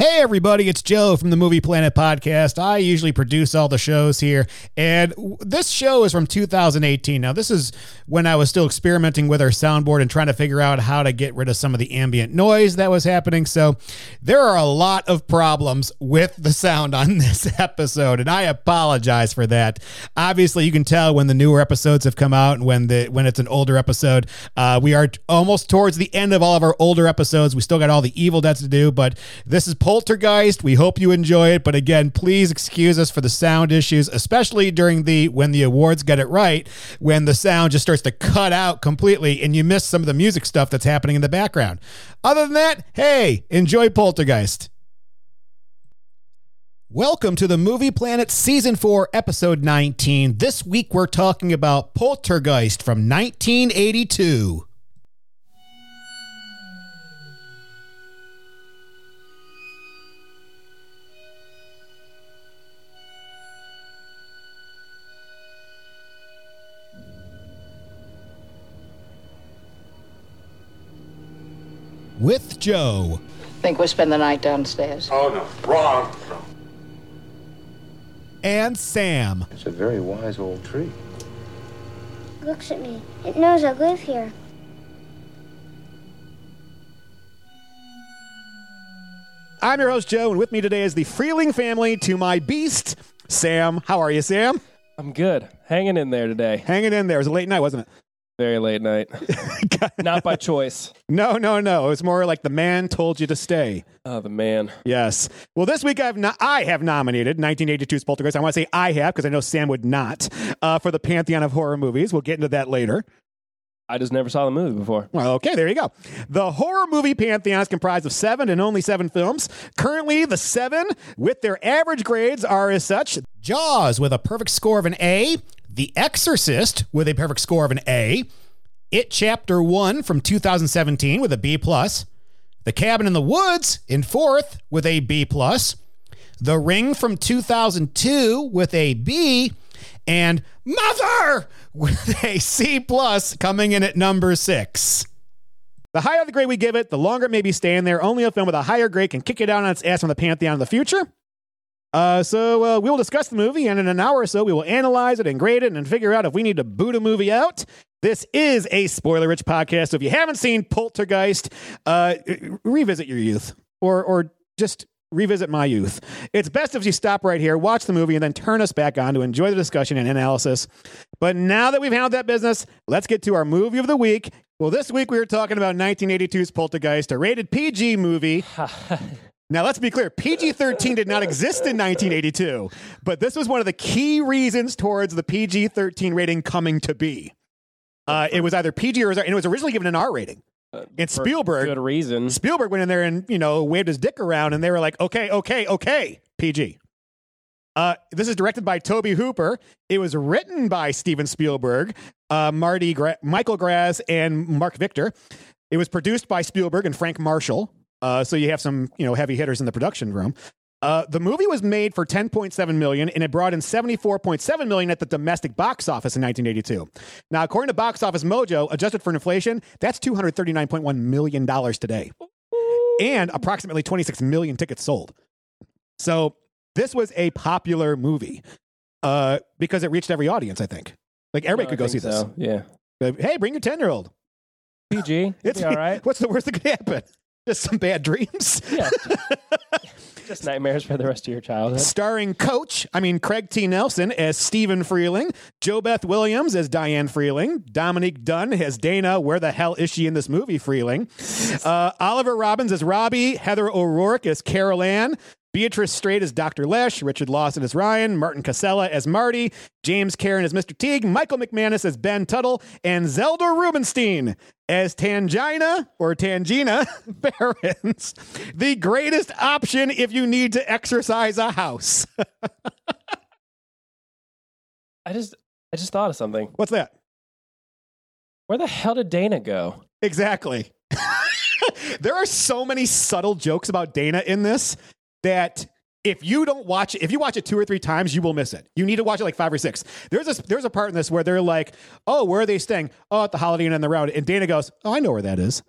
Hey, everybody, it's Joe from the Movie Planet Podcast. I usually produce all the shows here, and this show is from 2018. Now, this is when I was still experimenting with our soundboard and trying to figure out how to get rid of some of the ambient noise that was happening. So, there are a lot of problems with the sound on this episode, and I apologize for that. Obviously, you can tell when the newer episodes have come out and when the when it's an older episode. Uh, we are almost towards the end of all of our older episodes. We still got all the Evil Deads to do, but this is Poltergeist. We hope you enjoy it, but again, please excuse us for the sound issues, especially during the when the awards get it right, when the sound just starts to cut out completely and you miss some of the music stuff that's happening in the background. Other than that, hey, enjoy Poltergeist. Welcome to the Movie Planet Season 4, Episode 19. This week we're talking about Poltergeist from 1982. With Joe. Think we'll spend the night downstairs. Oh, no. Wrong. And Sam. It's a very wise old tree. looks at me. It knows I live here. I'm your host, Joe, and with me today is the Freeling family to my beast, Sam. How are you, Sam? I'm good. Hanging in there today. Hanging in there. It was a late night, wasn't it? Very late night. Not by choice. No, no, no. It was more like the man told you to stay. Oh, the man. Yes. Well, this week I've no- I have nominated 1982's Poltergeist. I want to say I have because I know Sam would not uh, for the pantheon of horror movies. We'll get into that later. I just never saw the movie before. Well, okay, there you go. The horror movie pantheon is comprised of seven and only seven films. Currently, the seven with their average grades are as such Jaws with a perfect score of an A, The Exorcist with a perfect score of an A, It Chapter 1 from 2017 with a B, plus, The Cabin in the Woods in fourth with a B, plus, The Ring from 2002 with a B, and Mother with a C plus coming in at number six. The higher the grade we give it, the longer it may be staying there. Only a film with a higher grade can kick it out on its ass from the pantheon of the future. Uh, so uh, we will discuss the movie, and in an hour or so, we will analyze it and grade it and figure out if we need to boot a movie out. This is a spoiler-rich podcast, so if you haven't seen Poltergeist, uh, revisit your youth, or or just revisit my youth. It's best if you stop right here, watch the movie, and then turn us back on to enjoy the discussion and analysis. But now that we've handled that business, let's get to our movie of the week. Well, this week we were talking about 1982's Poltergeist, a rated PG movie. Now, let's be clear PG 13 did not exist in 1982, but this was one of the key reasons towards the PG 13 rating coming to be. Uh, it was either PG or and it was originally given an R rating. And For Spielberg, Good reason. Spielberg went in there and you know waved his dick around, and they were like, "Okay, okay, okay, PG." Uh, this is directed by Tobe Hooper. It was written by Steven Spielberg, uh, Marty, Gra- Michael Grais, and Mark Victor. It was produced by Spielberg and Frank Marshall. Uh, so you have some you know heavy hitters in the production room. Uh, the movie was made for 10.7 million and it brought in 74.7 million at the domestic box office in 1982. Now, according to Box Office Mojo, adjusted for inflation, that's 239.1 million dollars today, and approximately 26 million tickets sold. So this was a popular movie uh, because it reached every audience. I think, like everybody I could go see think this. Yeah. Hey, bring your 10 year old. PG. It's It's all right. What's the worst that could happen? Just some bad dreams. Yeah. Just nightmares for the rest of your childhood. Starring Coach, I mean Craig T. Nelson as Stephen Freeling, JoBeth Williams as Diane Freeling, Dominique Dunne as Dana. Where the hell is she in this movie, Freeling? Uh, Oliver Robbins as Robbie, Heather O'Rourke as Carol Ann, Beatrice Straight as Dr. Lesh, Richard Lawson as Ryan, Martin Casella as Marty, James Karen as Mr. Teague, Michael McManus as Ben Tuttle, and Zelda Rubinstein as Tangina or Tangina Barrons. The greatest option if you need to exorcise a house. I just I just thought of something. What's that? Where the hell did Dana go? Exactly. there are so many subtle jokes about Dana in this that if you don't watch it, if you watch it two or three times, you will miss it. You need to watch it like five or six. There's a there's a part in this where they're like, "Oh, where are they staying? Oh, at the Holiday Inn on the road." And Dana goes, "Oh, I know where that is."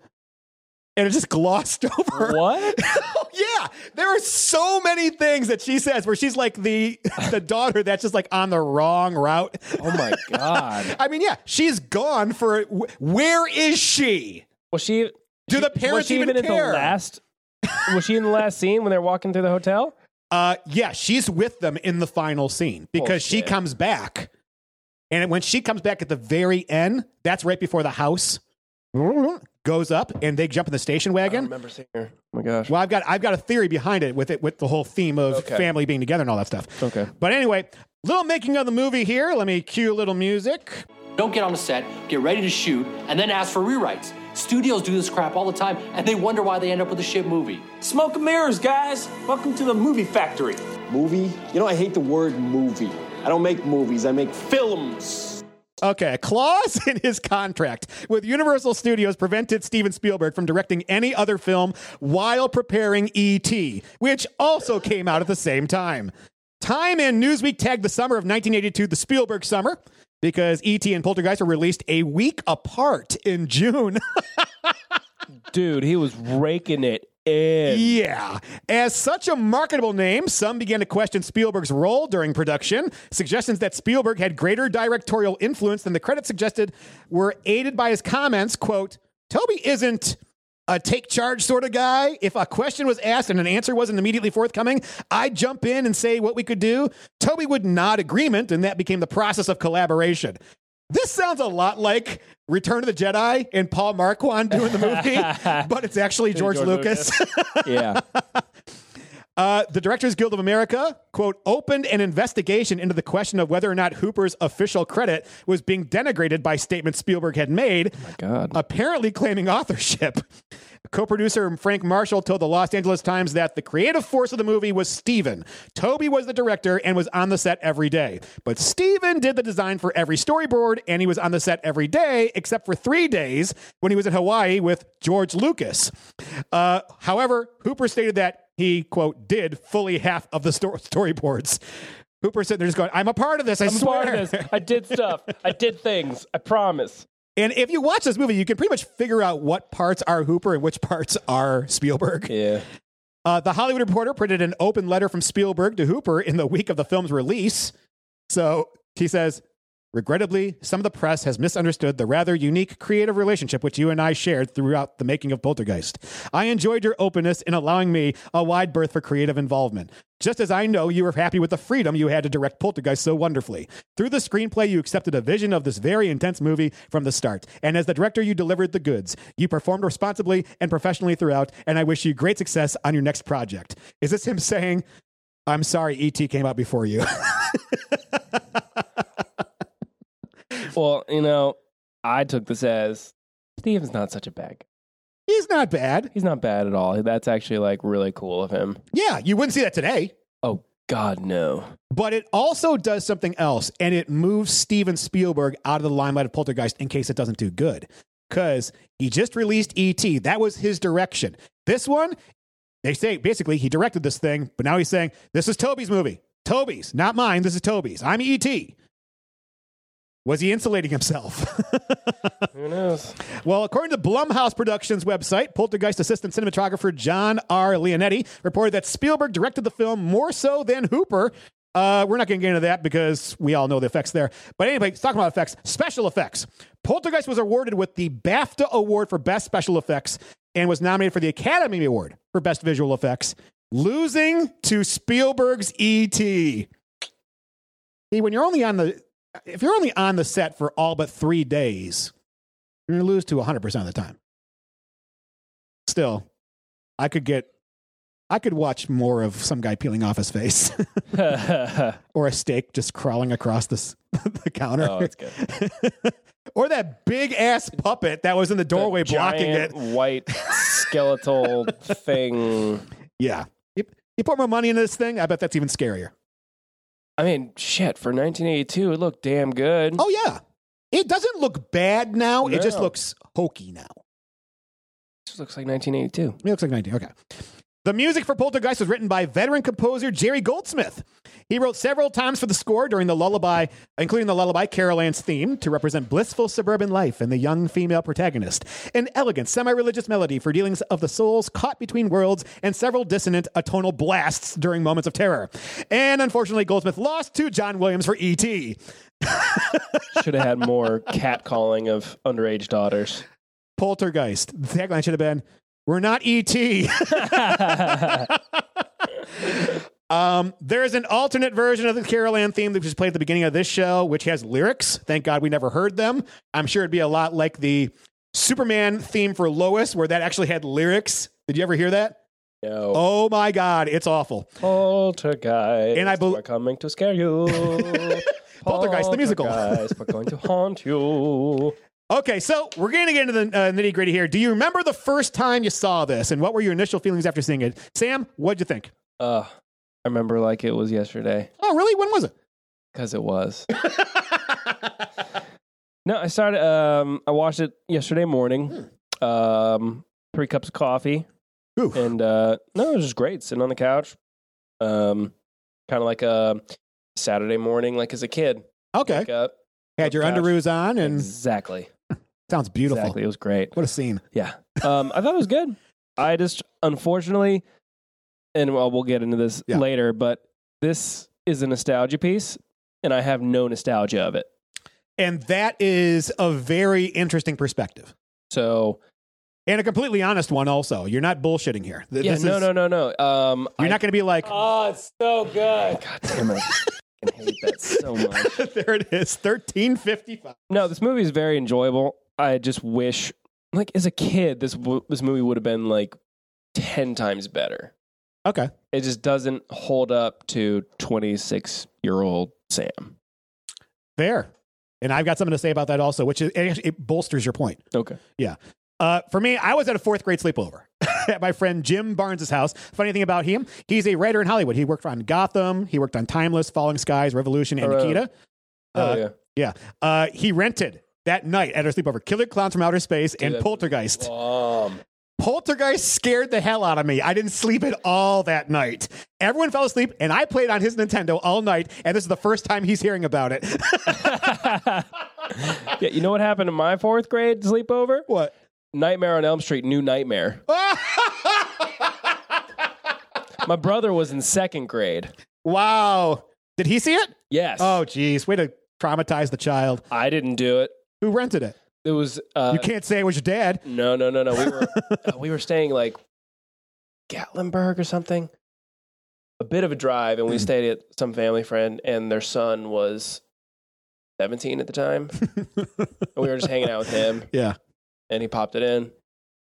And it's just glossed over. What? oh, yeah, there are so many things that she says where she's like the the daughter that's just like on the wrong route. Oh my god. I mean, yeah, she's gone for. Where is she? Was she? Do the parents she even even, care? in the last? Was she in the last scene when they're walking through the hotel? Uh, yeah, she's with them in the final scene because she Bullshit. comes back, and when she comes back at the very end, that's right before the house goes up and they jump in the station I wagon. remember seeing her. Oh my gosh. Well, I've got I've got a theory behind it with it with the whole theme of Okay. family being together and all that stuff. Okay. But anyway, little making of the movie here. Let me cue a little music. Don't get on the set, get ready to shoot, and then ask for rewrites. Studios do this crap all the time, and they wonder why they end up with a shit movie. Smoke and mirrors, guys. Welcome to the movie factory. Movie? You know, I hate the word movie. I don't make movies, I make films. Okay, a clause in his contract with Universal Studios prevented Steven Spielberg from directing any other film while preparing E.T., which also came out at the same time. Time and Newsweek tagged the summer of 1982 the Spielberg summer because E.T. and Poltergeist were released a week apart in June. Dude, he was raking it in. Yeah. As such a marketable name, some began to question Spielberg's role during production. Suggestions that Spielberg had greater directorial influence than the credits suggested were aided by his comments, quote, Tobe isn't a take charge sort of guy. If a question was asked and an answer wasn't immediately forthcoming, I'd jump in and say what we could do. Tobe would nod agreement, and that became the process of collaboration. This sounds a lot like Return of the Jedi and Paul Marquand doing the movie, but it's actually George, George Lucas. Yeah. Uh, the Directors Guild of America, quote, opened an investigation into the question of whether or not Hooper's official credit was being denigrated by statements Spielberg had made, God. apparently claiming authorship. Co producer Frank Marshall told the Los Angeles Times that the creative force of the movie was Steven. Tobe was the director and was on the set every day. But Steven did the design for every storyboard and he was on the set every day except for three days when he was in Hawaii with George Lucas. Uh, however, Hooper stated that he, quote, did fully half of the sto- storyboards. Hooper sitting there just going, I'm a part of this, I I'm swear. this. I did stuff. I did things. I promise. And if you watch this movie, you can pretty much figure out what parts are Hooper and which parts are Spielberg. Yeah. Uh, the Hollywood Reporter printed an open letter from Spielberg to Hooper in the week of the film's release. So he says, Regrettably, some of the press has misunderstood the rather unique creative relationship which you and I shared throughout the making of Poltergeist. I enjoyed your openness in allowing me a wide berth for creative involvement. Just as I know you were happy with the freedom you had to direct Poltergeist so wonderfully. Through the screenplay, you accepted a vision of this very intense movie from the start. And as the director, you delivered the goods. You performed responsibly and professionally throughout, and I wish you great success on your next project. Is this him saying, I'm sorry, E.T. came out before you? Well, you know, I took this as Steven's not such a bad guy. He's not bad. He's not bad at all. That's actually like really cool of him. Yeah, you wouldn't see that today. Oh God, no. But it also does something else, and it moves Steven Spielberg out of the limelight of Poltergeist in case it doesn't do good. Because he just released E.T., that was his direction. This one, they say basically he directed this thing, but now he's saying, This is Tobe's movie. Tobe's, not mine. This is Tobe's. I'm E.T. Was he insulating himself? Who knows? Well, according to Blumhouse Productions website, Poltergeist assistant cinematographer John R. Leonetti reported that Spielberg directed the film more so than Hooper. Uh, we're not going to get into that because we all know the effects there. But anyway, let's about effects. Special effects. Poltergeist was awarded with the BAFTA Award for Best Special Effects and was nominated for the Academy Award for Best Visual Effects, losing to Spielberg's E.T. See, when you're only on the if you're only on the set for all but three days, you're going to lose to 100% of the time. Still, I could get, I could watch more of some guy peeling off his face or a steak just crawling across this, the counter. Oh, that's good. or that big ass puppet that was in the doorway The blocking giant it. White skeletal thing. Yeah. You, you put more money into this thing, I bet that's even scarier. I mean, shit. For 1982, it looked damn good. Oh, yeah. It doesn't look bad now. It just looks hokey now. It just looks like 1982. It looks like 19. Okay. The music for Poltergeist was written by veteran composer Jerry Goldsmith. He wrote several times for the score during the lullaby, including the lullaby Carol Ann's theme to represent blissful suburban life and the young female protagonist, an elegant semi-religious melody for dealings of the souls caught between worlds, and several dissonant atonal blasts during moments of terror. And unfortunately, Goldsmith lost to John Williams for E.T. Should have had more cat calling of underage daughters. Poltergeist. The tagline should have been, "We're not E.T." Um, there's an alternate version of the Carol Ann theme that was played at the beginning of this show, which has lyrics. Thank God we never heard them. I'm sure it'd be a lot like the Superman theme for Lois, where that actually had lyrics. Did you ever hear that? No. Oh my God, it's awful. Poltergeist. And I bel- we're coming to scare you. Poltergeist, the musical. Poltergeist, we're going to haunt you. Okay, so we're going to get into the uh, nitty gritty here. Do you remember the first time you saw this, and what were your initial feelings after seeing it? Sam, what'd you think? Uh, I remember like it was yesterday Oh, really? When was it? because it was. no, I started. Um, I watched it yesterday morning. Um, three cups of coffee, Oof. and uh, no, it was just great sitting on the couch. Um, kind of like a Saturday morning, like as a kid. Okay, Wake up. had your couch. underoos on, and Exactly. Sounds beautiful. Exactly. It was great. What a scene. Yeah. Um, I thought it was good. I just unfortunately, and well, we'll get into this Yeah. later, but this is a nostalgia piece, and I have no nostalgia of it. And that is a very interesting perspective. So And a completely honest one, also. You're not bullshitting here. Th- yeah, this no, is- no, no, no. Um, You're I, not going to be like, Oh, it's so good. God damn it! I hate that so much. there it is, 1355. No, this movie is very enjoyable. I just wish, like, as a kid, this w- this movie would have been like ten times better. Okay. It just doesn't hold up to twenty six year old Sam. Fair. And I've got something to say about that also, which is, it, it bolsters your point. Okay. Yeah. Uh, for me, I was at a fourth grade sleepover at my friend Jim Barnes' house. Funny thing about him, he's a writer in Hollywood. He worked on Gotham, he worked on Timeless, Falling Skies, Revolution, and Oh? Nikita. Oh Uh, yeah. Yeah. Uh, he rented that night at our sleepover Killer Klowns from Outer Space and Poltergeist. Poltergeist scared the hell out of me. I didn't sleep at all that night. Everyone fell asleep, and I played on his Nintendo all night, and this is the first time he's hearing about it. yeah, you know what happened in my fourth grade sleepover? what? Nightmare on Elm Street, New Nightmare. My brother was in second grade. wow. Did he see it? Yes. Oh, geez. Way to traumatize the child. I didn't do it. Who rented it? It was uh, You can't say it was your dad. no, no, no, no. We were uh, we were staying like Gatlinburg or something. A bit of a drive, and we stayed at some family friend, and their son was seventeen at the time. and we were just hanging out with him, Yeah. and he popped it in.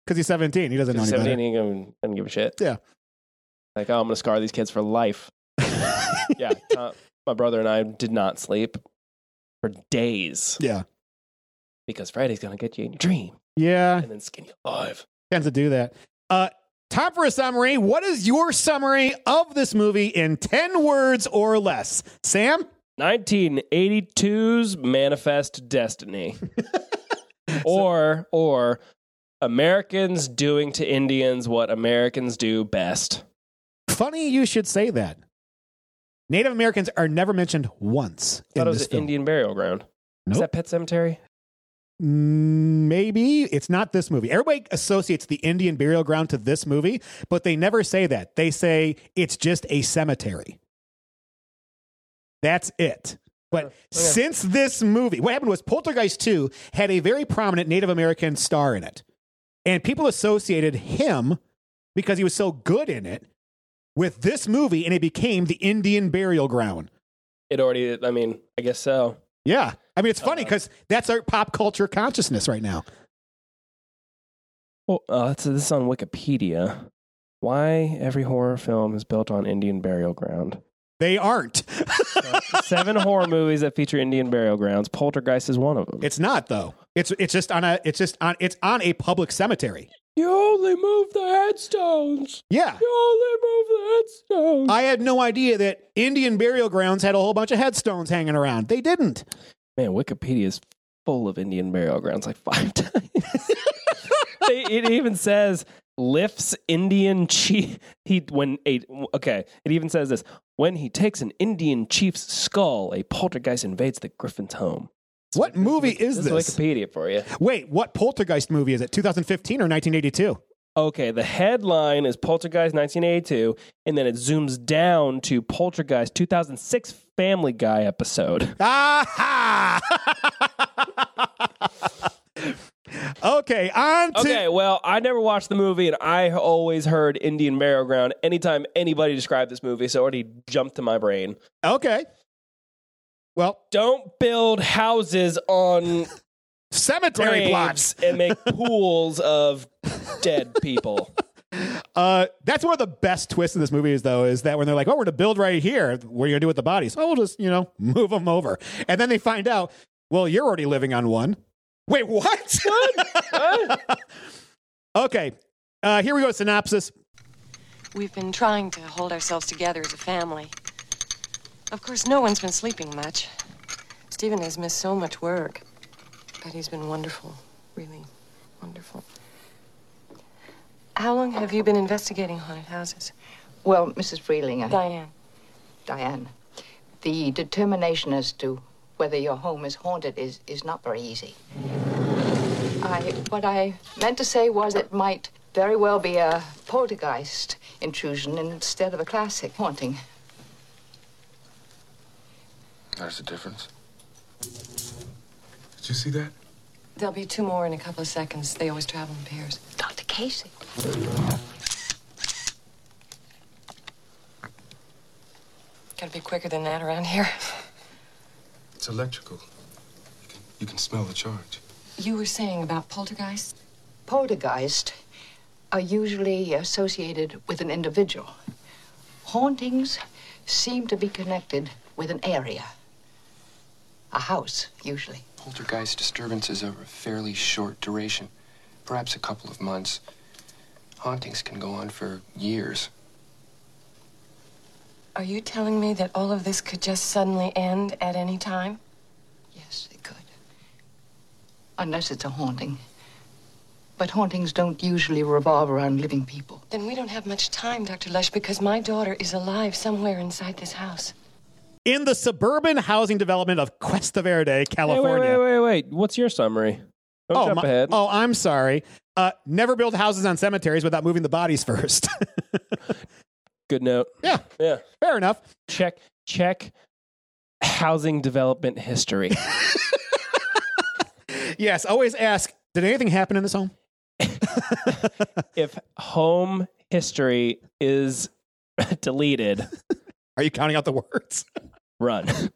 Because he's 17. He doesn't know He's any better. seventeen. He didn't- didn't give a shit. Yeah. Like, oh, I'm gonna scar these kids for life. yeah, uh, my brother and I did not sleep for days Yeah. Because Freddy's gonna get you in your dream Yeah. and then skin you alive. Tends to do that. Uh, time for a summary. What is your summary of this movie in 10 words or less? Sam? 1982's Manifest Destiny, or or Americans doing to Indians what Americans do best. Funny you should say that. Native Americans are never mentioned once I thought in it was this an film. Indian burial ground. Is Nope. that Pet Sematary? Mm, Maybe it's not this movie. Everybody associates the Indian burial ground to this movie, but they never say that. They say it's just a cemetery. That's it. But since this movie, what happened was Poltergeist 2 had a very prominent Native American star in it. And people associated him because he was so good in it with this movie, and it became the Indian burial ground. It already. I mean, I guess so. Yeah. I mean, it's funny because that's our pop culture consciousness right now. Well, uh, that's, this is on Wikipedia. Why every horror film is built on Indian burial ground? They aren't. Seven horror movies that feature Indian burial grounds. Poltergeist is one of them. It's not though. It's it's just on a it's just on it's on a public cemetery. You only move the headstones. Yeah. You only move the headstones. I had no idea that Indian burial grounds had a whole bunch of headstones hanging around. They didn't. Man, Wikipedia is full of Indian burial grounds, like five times. They- it even says lifts Indian chief. He when a okay. It even says this: when he takes an Indian chief's skull, a poltergeist invades the Griffin's home. What movie is This this? is Wikipedia for you. Wait, what poltergeist movie is it? 2015 or 1982? Okay, the headline is Poltergeist 1982, and then it zooms down to Poltergeist 2006 Family Guy episode. Aha! okay, on to Okay, well, I never watched the movie, and I always heard Indian Burial Ground anytime anybody described this movie, so it already jumped to my brain. okay. Well, Don't build houses on cemetery plots. and make pools of dead people. Uh, that's one of the best twists in this movie is though is that when they're like, "Oh, we're going to build right here. What are you gonna do with the bodies? Oh, we'll just you know move them over." And then they find out, well, you're already living on one. Wait, what? okay, uh, here we go. Synopsis. We've been trying to hold ourselves together as a family. Of course, no one's been sleeping much. Stephen has missed so much work, but he's been wonderful. Really wonderful. How long have you been investigating haunted houses? Well, Mrs. Freeling, I, Diane. Diane, the determination as to whether your home is haunted is, is not very easy. I, what I meant to say was it might very well be a poltergeist intrusion instead of a classic haunting. There's a difference. Did you see that? There'll be two more in a couple of seconds. They always travel in pairs. Dr. Casey. Gotta be quicker than that around here. It's electrical. You can, you can smell the charge. You were saying about poltergeist? Poltergeist are usually associated with an individual. Hauntings seem to be connected with an area. A house, usually. Poltergeist disturbances are of fairly short duration, perhaps a couple of months. Hauntings can go on for years. Are you telling me that all of this could just suddenly end at any time? Yes, it could. Unless it's a haunting. But hauntings don't usually revolve around living people. Then we don't have much time, Dr. Lesh, because my daughter is alive somewhere inside this house. In the suburban housing development of Cuesta Verde, Hey, California. wait, wait, wait, wait. What's your summary? Don't oh, jump my- ahead. oh, I'm sorry. Uh, never build houses on cemeteries without moving the bodies first. Good note. yeah, Yeah. fair enough. Check, check housing development history. Yes, always ask, did anything happen in this home? if home history is deleted, Are you counting out the words? run.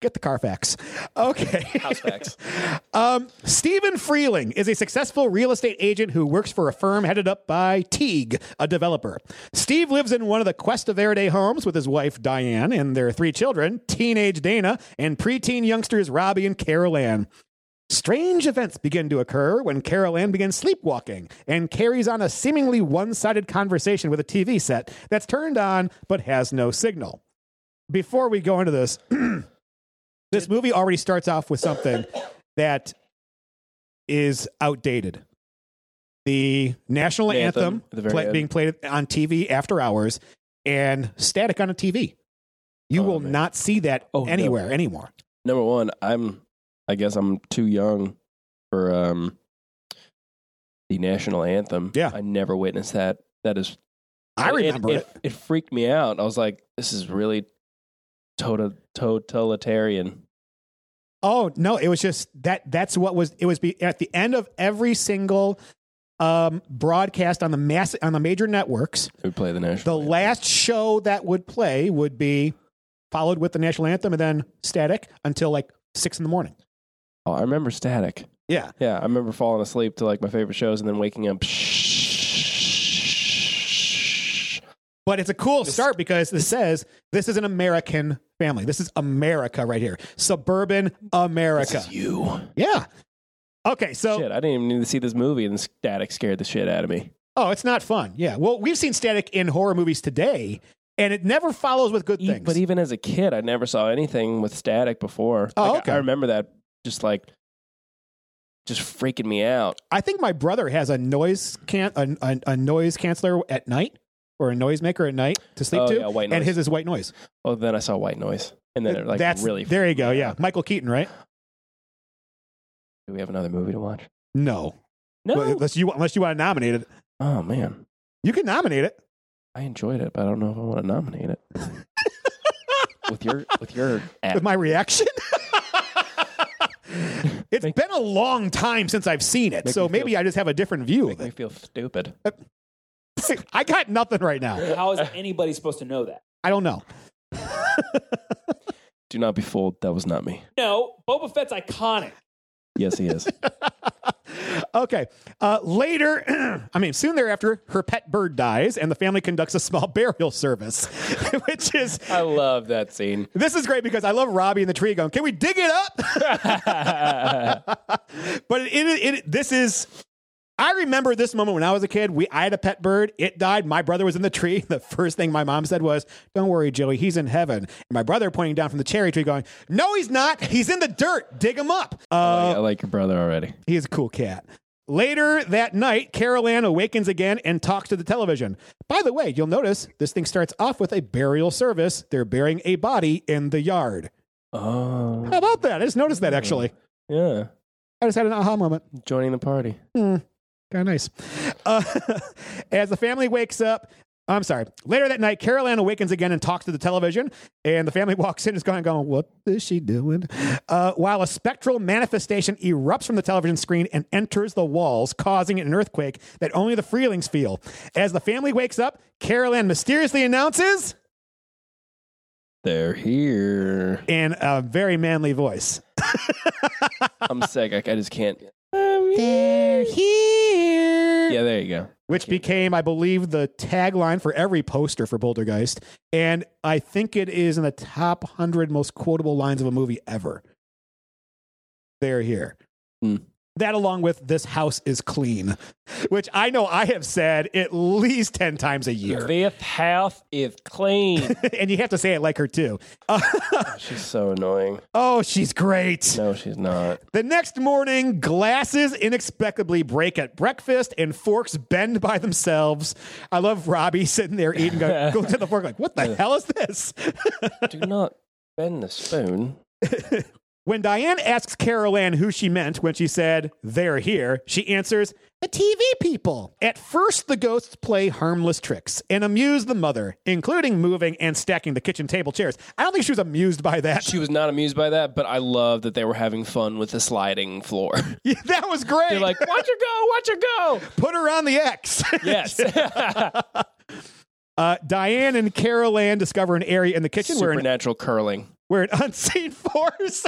Get the Carfax. Okay. House facts. Um, Stephen Freeling is a successful real estate agent who works for a firm headed up by Teague, a developer. Steve lives in one of the Cuesta Verde homes with his wife Diane and their three children, teenage Dana and preteen youngsters Robbie and Carol Ann. Strange events begin to occur when Carol Ann begins sleepwalking and carries on a seemingly one sided conversation with a TV set that's turned on but has no signal. Before we go into this, this movie already starts off with something that is outdated. The national The anthem anthem, the play- being played on TV after hours and static on a TV. You Oh, will man. not see that Oh, no. anywhere anymore. Number one, I'm I guess I'm too young for um the national anthem. Yeah. I never witnessed that. That is I remember it, it. it. It freaked me out. I was like, this is really total, totalitarian. Oh no, it was just that. That's what was. It was be, at the end of every single um, broadcast on the mass on the major networks. Who play the The national anthem. last show that would play would be followed with the national anthem and then static until like six in the morning. Oh, I remember Static. Yeah, Yeah, I remember falling asleep to like my favorite shows and then waking up. but it's a cool start because this says this is an American family. This is America right here, suburban America. This is you. Yeah. Okay, so Shit, I didn't even need to see this movie, and Static scared the shit out of me. oh, it's not fun. Yeah. Well, we've seen static in horror movies today, and it never follows with good E- things. But even as a kid, I never saw anything with Static before. Oh, Like, okay. I remember that just like just freaking me out. I think my brother has a noise can a, a, a noise canceller at night or a noisemaker at night to sleep Oh, to, yeah, white and his is white noise. Oh, then I saw white noise, and then it like That's really. there. You go. Yeah, Michael Keaton, right? Do we have another movie to watch? No, No. Well, unless you unless you want to nominate it, Oh man, you can nominate it. I enjoyed it, but I don't know if I want to nominate it. with your with your app. with my reaction. It's been a long time since I've seen it, Make so me feel- maybe I just have a different view Make of me it. feel stupid. Uh, I got nothing right now. How is anybody supposed to know that? I don't know. Do not be fooled. That was not me. No, Boba Fett's iconic. Yes, he is. Okay. Uh, later, I mean, soon thereafter, her pet bird dies, and the family conducts a small burial service, which is. I love that scene. This is great because I love Robbie in the tree going, "Can we dig it up?" but it, it, it, this is. I remember this moment when I was a kid. We I had a pet bird. It died. My brother was in the tree. The first thing my mom said was, "Don't worry, Joey. He's in heaven." And my brother pointing down from the cherry tree, going, "No, he's not. He's in the dirt. Dig him up." I, Uh, like, I like your brother already. He's a cool cat. Later that night, Carol Ann awakens again and talks to the television. By the way, you'll notice this thing starts off with a burial service. They're burying a body in the yard. Oh, How about that? I just noticed that actually. yeah. I just had an aha moment. Joining the party. Hmm, kind of nice. Uh, as the family wakes up, I'm sorry. Later that night, Carol Ann awakens again and talks to the television, and the family walks in and is going, going What is she doing? Uh, while a spectral manifestation erupts from the television screen and enters the walls, causing an earthquake that only the Freelings feel. As the family wakes up, Carol Ann mysteriously announces They're here. in a very manly voice. I'm sick. I, I just can't. They're here. Yeah, there you go. which became, I believe, the tagline for every poster for Poltergeist. And I think it is in the top 100 most quotable lines of a movie ever. They're here. Hmm. That, along with This House is Clean, which I know I have said at least 10 times a year. This house is clean. and you have to say it like her, too. She's so annoying. oh, she's great. No, she's not. The next morning, glasses inexplicably break at breakfast and forks bend by themselves. I love Robbie sitting there eating, going, going to the fork like, what the hell is this? Do not bend the spoon. When Diane asks Carol Ann who she meant when she said, they're here, she answers, the TV people. At first, the ghosts play harmless tricks and amuse the mother, including moving and stacking the kitchen table chairs. I don't think she was amused by that. She was not amused by that, but I love that they were having fun with the sliding floor. Yeah, that was great. They're like, watch her go, watch her go. Put her on the X. Yes. Uh, Diane and Carol Ann discover an area in the kitchen where an, Supernatural curling. Where an unseen force.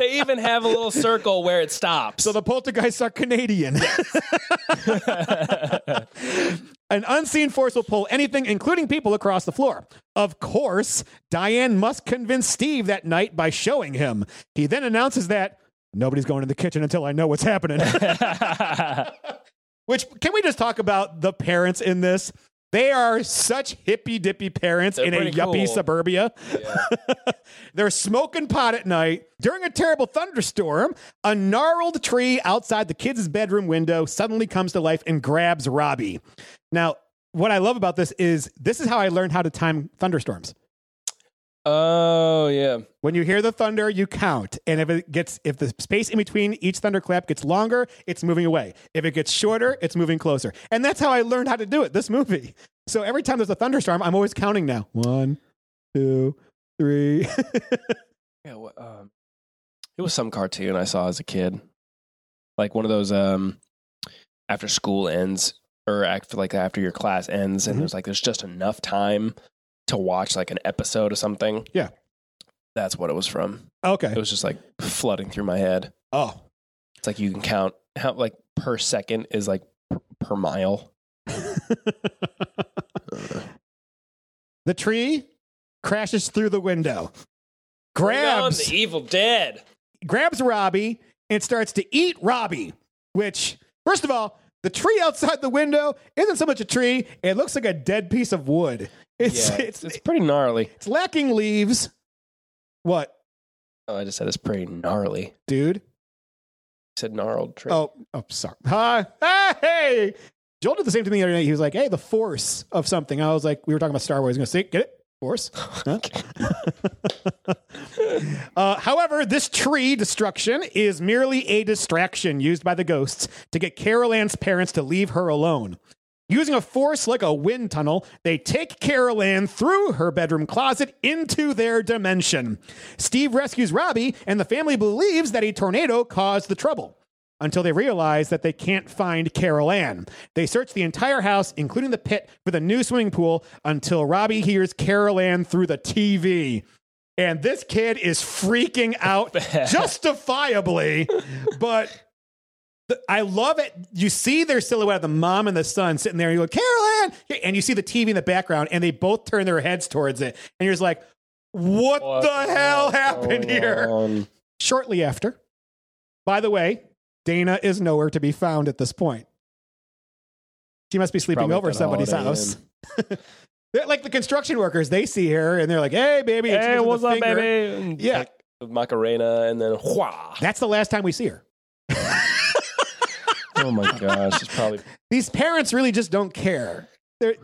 They even have a little circle where it stops. so the poltergeists are Canadian. an unseen force will pull anything, including people, across the floor. Of course, Diane must convince Steve that night by showing him. He then announces that nobody's going to the kitchen until I know what's happening. Which can we just talk about the parents in this? They are such hippy dippy parents They're in a yuppie cool. suburbia. They're smoking pot at night. During a terrible thunderstorm, a gnarled tree outside the kids' bedroom window suddenly comes to life and grabs Robbie. Now, what I love about this is this is how I learned how to time thunderstorms. Oh yeah. When you hear the thunder, you count. And if it gets if the space in between each thunderclap gets longer, it's moving away. If it gets shorter, it's moving closer. And that's how I learned how to do it, this movie. So every time there's a thunderstorm, I'm always counting now. One, two, three. Yeah, wha- um, it was some cartoon I saw as a kid, like one of those um, after school ends or after like after your class ends, and Mhm. there's like there's just enough time to watch like an episode of something. Yeah. that's what it was from. okay. It was just like flooding through my head. Oh. It's like you can count how like per second is like per, per mile. the tree crashes through the window, grabs the Evil Dead. grabs Robbie and starts to eat Robbie, which, first of all, the tree outside the window isn't so much a tree, it looks like a dead piece of wood. It's, yeah, it's, it's, pretty gnarly. it's lacking leaves. What, Oh, I just said it's pretty gnarly. dude? said gnarled tree. Oh, oh, sorry. Uh, ah, hey, Joel did the same to me the other night. He was like, "Hey, the force of something." I was like, "We were talking about Star Wars." He's gonna say, "Get it? Force." Huh? uh, however, this tree destruction is merely a distraction used by the ghosts to get Carol Ann's parents to leave her alone. Using a force like a wind tunnel, they take Carol Ann through her bedroom closet into their dimension. Steve rescues Robbie, and the family believes that a tornado caused the trouble until they realize that they can't find Carol Ann. They search the entire house, including the pit, for the new swimming pool until Robbie hears Carol Ann through the TV. And this kid is freaking out justifiably, but I love it. You see their silhouette of the mom and the son sitting there, and you go, Carol Ann, And you see the TV in the background, and they both turn their heads towards it. And you're just like, what, the hell happened here? Shortly after, by the way, Dana is nowhere to be found at this point. She must be sleeping Probably over at at the somebody's house. They're like the construction workers, they see her and they're like, hey, baby. Hey, what's up, finger. baby? Yeah. like, Macarena, and then whwa. That's the last time we see her. Oh my gosh, it's probably These parents really just don't care. They're,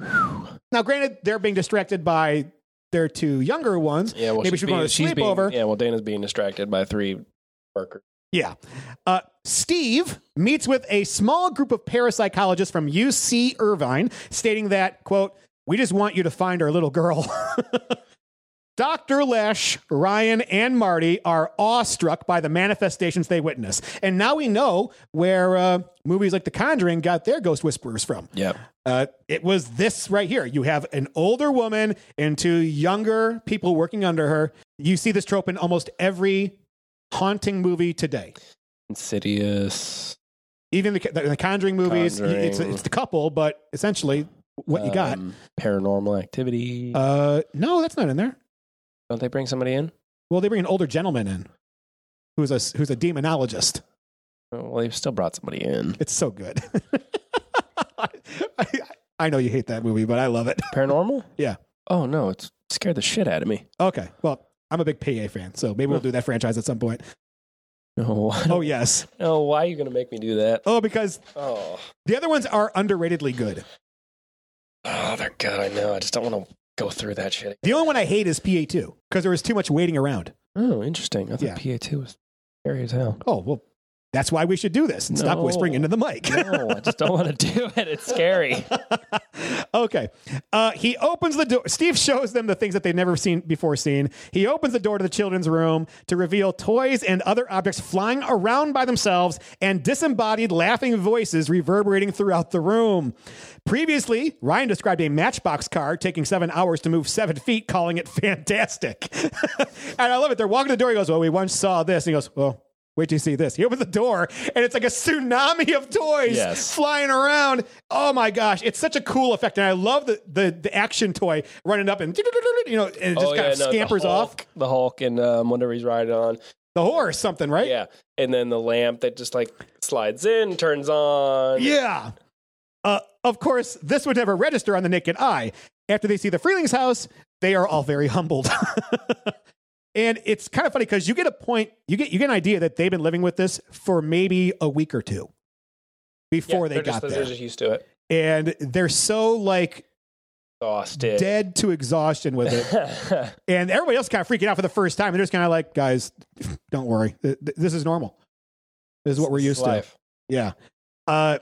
now, granted, they're being distracted by their two younger ones. yeah. Well, Maybe she's she's going to she's being sleepover. yeah. Well, Dana's being distracted by three workers. Yeah. Uh, Steve meets with a small group of parapsychologists from UC Irvine, stating that, quote, we just want you to find our little girl. Dr. Lesh, Ryan, and Marty are awestruck by the manifestations they witness. And now we know where uh, movies like The Conjuring got their ghost whisperers from. Yep. Uh, it was this right here. You have an older woman and two younger people working under her. You see this trope in almost every haunting movie today. Insidious. Even the, the, the Conjuring movies, Conjuring. it's it's the couple, but essentially what you got. um, Paranormal activity. Uh, no, that's not in there. Don't they bring somebody in? Well, they bring an older gentleman in, who's a who's a demonologist. Oh, well, they've still brought somebody in. It's so good. I, I know you hate that movie, but I love it. Paranormal? Yeah. Oh no, it scared the shit out of me. Okay, well, I'm a big PA fan, so maybe we'll do that franchise at some point. No. Oh yes. No, why are you going to make me do that? Oh, because Oh. the other ones are underratedly good. Oh, they're good. I know. I just don't want to go through that shit. The only one I hate is PA2 because there was too much waiting around. Oh, interesting. I thought Yeah. PA2 was scary as hell. Oh well, that's why we should do this and stop No. whispering into the mic. No, I just don't want to do it. It's scary. okay. Uh, he opens the door. Steve shows them the things that they've never seen before seen. He opens the door to the children's room to reveal toys and other objects flying around by themselves and disembodied laughing voices reverberating throughout the room. Previously, Ryan described a matchbox car taking seven hours to move seven feet, calling it fantastic. and I love it. They're walking to the door. He goes, Well, we once saw this. And he goes, Well, Wait till you see this. He opens the door and it's like a tsunami of toys Yes. flying around. Oh my gosh, it's such a cool effect, and I love the the, the action toy running up and you know, and it just oh, kind yeah, of no, the scampers off The Hulk and um, whatever he's riding on. the horse, something right? Yeah. And then the lamp that just like slides in, turns on. Yeah. Uh, of course, this would never register on the naked eye. After they see the Freelings house, they are all very humbled. and it's kind of funny because you get a point, you get you get an idea that they've been living with this for maybe a week or two before Yeah, they got just, there. They're just used to it. and they're so like Exhausted. dead to exhaustion with it. and everybody else kind of freaking out for the first time. And they're just kind of like, guys, don't worry. Th- th- This is normal. This is what we're used to. Yeah. Uh,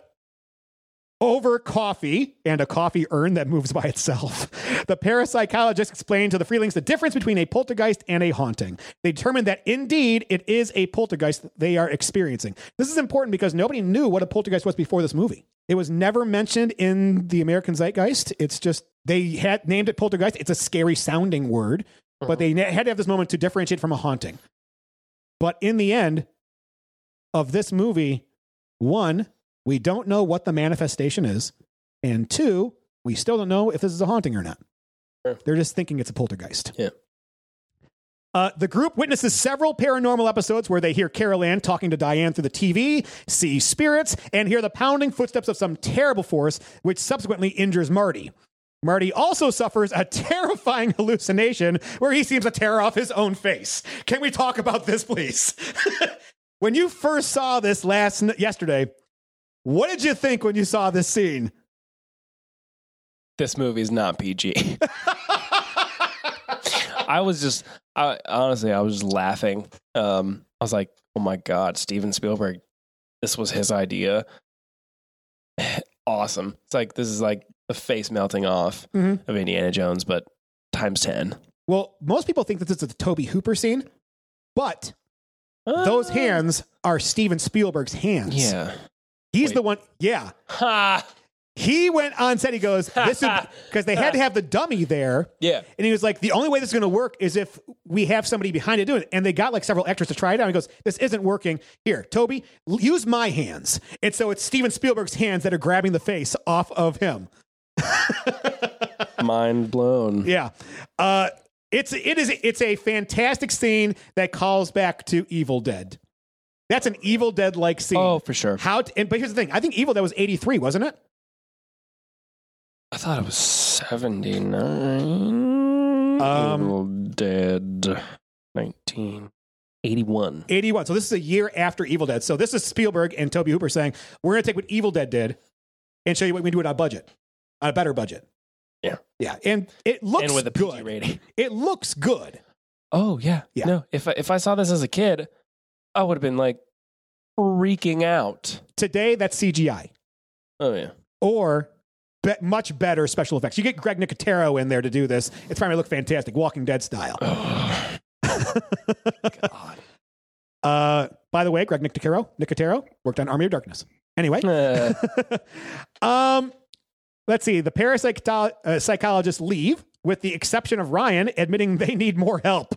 over coffee and a coffee urn that moves by itself. The parapsychologist explained to the Freelings the difference between a poltergeist and a haunting. They determined that indeed it is a poltergeist they are experiencing. This is important because nobody knew what a poltergeist was before this movie. It was never mentioned in the American zeitgeist. It's just they had named it poltergeist. It's a scary sounding word, but they uh-huh. had to have this moment to differentiate from a haunting. But in the end of this movie, one, we don't know what the manifestation is, and two, we still don't know if this is a haunting or not. Sure. They're just thinking it's a poltergeist. Yeah. Uh, the group witnesses several paranormal episodes where they hear Carol Ann talking to Diane through the TV, see spirits, and hear the pounding footsteps of some terrible force, which subsequently injures Marty. Marty also suffers a terrifying hallucination where he seems to tear off his own face. Can we talk about this, please? when you first saw this last n- yesterday, what did you think when you saw this scene? This movie is not PG. I was just, I, honestly, I was just laughing. Um, I was like, oh my God, Steven Spielberg, this was his idea. awesome. It's like, this is like the face melting off Mhm. of Indiana Jones, but times 10. Well, most people think that this is the Tobe Hooper scene, but those hands are Steven Spielberg's hands. Yeah. He's the one. Yeah. Ha! He went on set. He goes, "This is because they had to have the dummy there." Yeah. And he was like, "The only way this is going to work is if we have somebody behind it doing it." And they got like several extras to try it out. He goes, "This isn't working. Here, Tobe, l- use my hands." And so it's Steven Spielberg's hands that are grabbing the face off of him. Mind blown. Yeah. Uh, it's it is it's a fantastic scene that calls back to Evil Dead. That's an Evil Dead like scene. Oh, for sure. How? T- and, but here's the thing. I think Evil Dead was 83, wasn't it? I thought it was 79. Um, Evil Dead 1981. 81. So this is a year after Evil Dead. So this is Spielberg and Tobe Hooper saying, we're going to take what Evil Dead did and show you what we can do it on a budget, on a better budget. Yeah. Yeah. And it looks and with a PG good. rating. It looks good. Oh, yeah. Yeah. No, if I, if I saw this as a kid, I would have been like freaking out. Today, that's CGI Oh, yeah. or be- much better special effects. You get Greg Nicotero in there to do this. It's probably look fantastic, Walking Dead style. God. Uh, by the way, Greg Nicotero, Nicotero worked on Army of Darkness. Anyway, um, let's see. The parapsycholo- uh, leave, with the exception of Ryan admitting they need more help.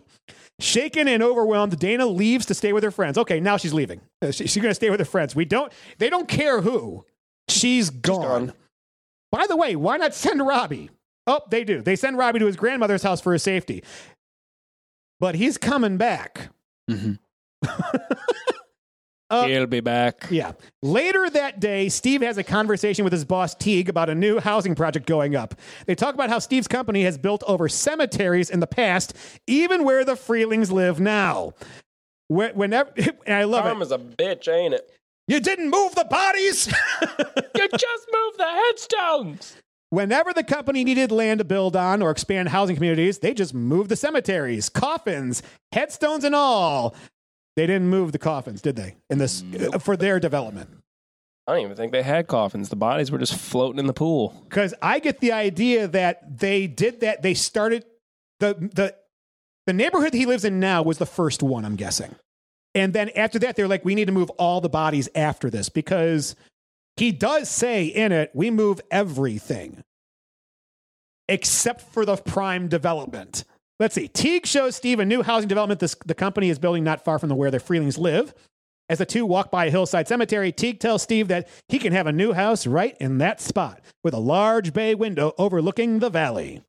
Shaken and overwhelmed, Dana leaves to stay with her friends. Okay, now she's leaving. Uh, she- she's going to stay with her friends. We don't. They don't care who. She's gone. By the way, why not send Robbie? Oh, they do. They send Robbie to his grandmother's house for his safety. But he's coming back. Uh, He'll be back. Yeah. Later that day, Steve has a conversation with his boss, Teague, about a new housing project going up. They talk about how Steve's company has built over cemeteries in the past, even where the Freelings live now. Wh- Whenever, and I love it. Karma's a bitch, ain't it? You didn't move the bodies? you just moved the headstones. Whenever the company needed land to build on or expand housing communities, they just moved the cemeteries, coffins, headstones, and all. They didn't move the coffins, did they? In this uh, for their development. I don't even think they had coffins. The bodies were just floating in the pool. because I get the idea that they did that. They started the the the neighborhood he lives in now was the first one. I'm guessing, and then after that, they're like, we need to move all the bodies after this because he does say in it, we move everything except for the prime development. Let's see. Teague shows Steve a new housing development this, the company is building not far from the where the Freelings live. As the two walk by a hillside cemetery, Teague tells Steve that he can have a new house right in that spot with a large bay window overlooking the valley.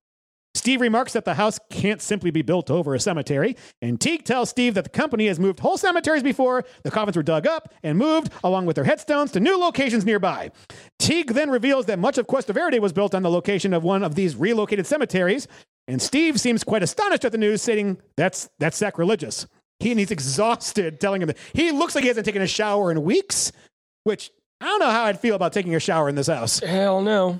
Steve remarks that the house can't simply be built over a cemetery, and Teague tells Steve that the company has moved whole cemeteries before. The coffins were dug up and moved, along with their headstones, to new locations nearby. Teague then reveals that much of Cuesta Verde was built on the location of one of these relocated cemeteries, and Steve seems quite astonished at the news, stating that's that's sacrilegious. He and he's exhausted, telling him that he looks like he hasn't taken a shower in weeks, which I don't know how I'd feel about taking a shower in this house. Hell no.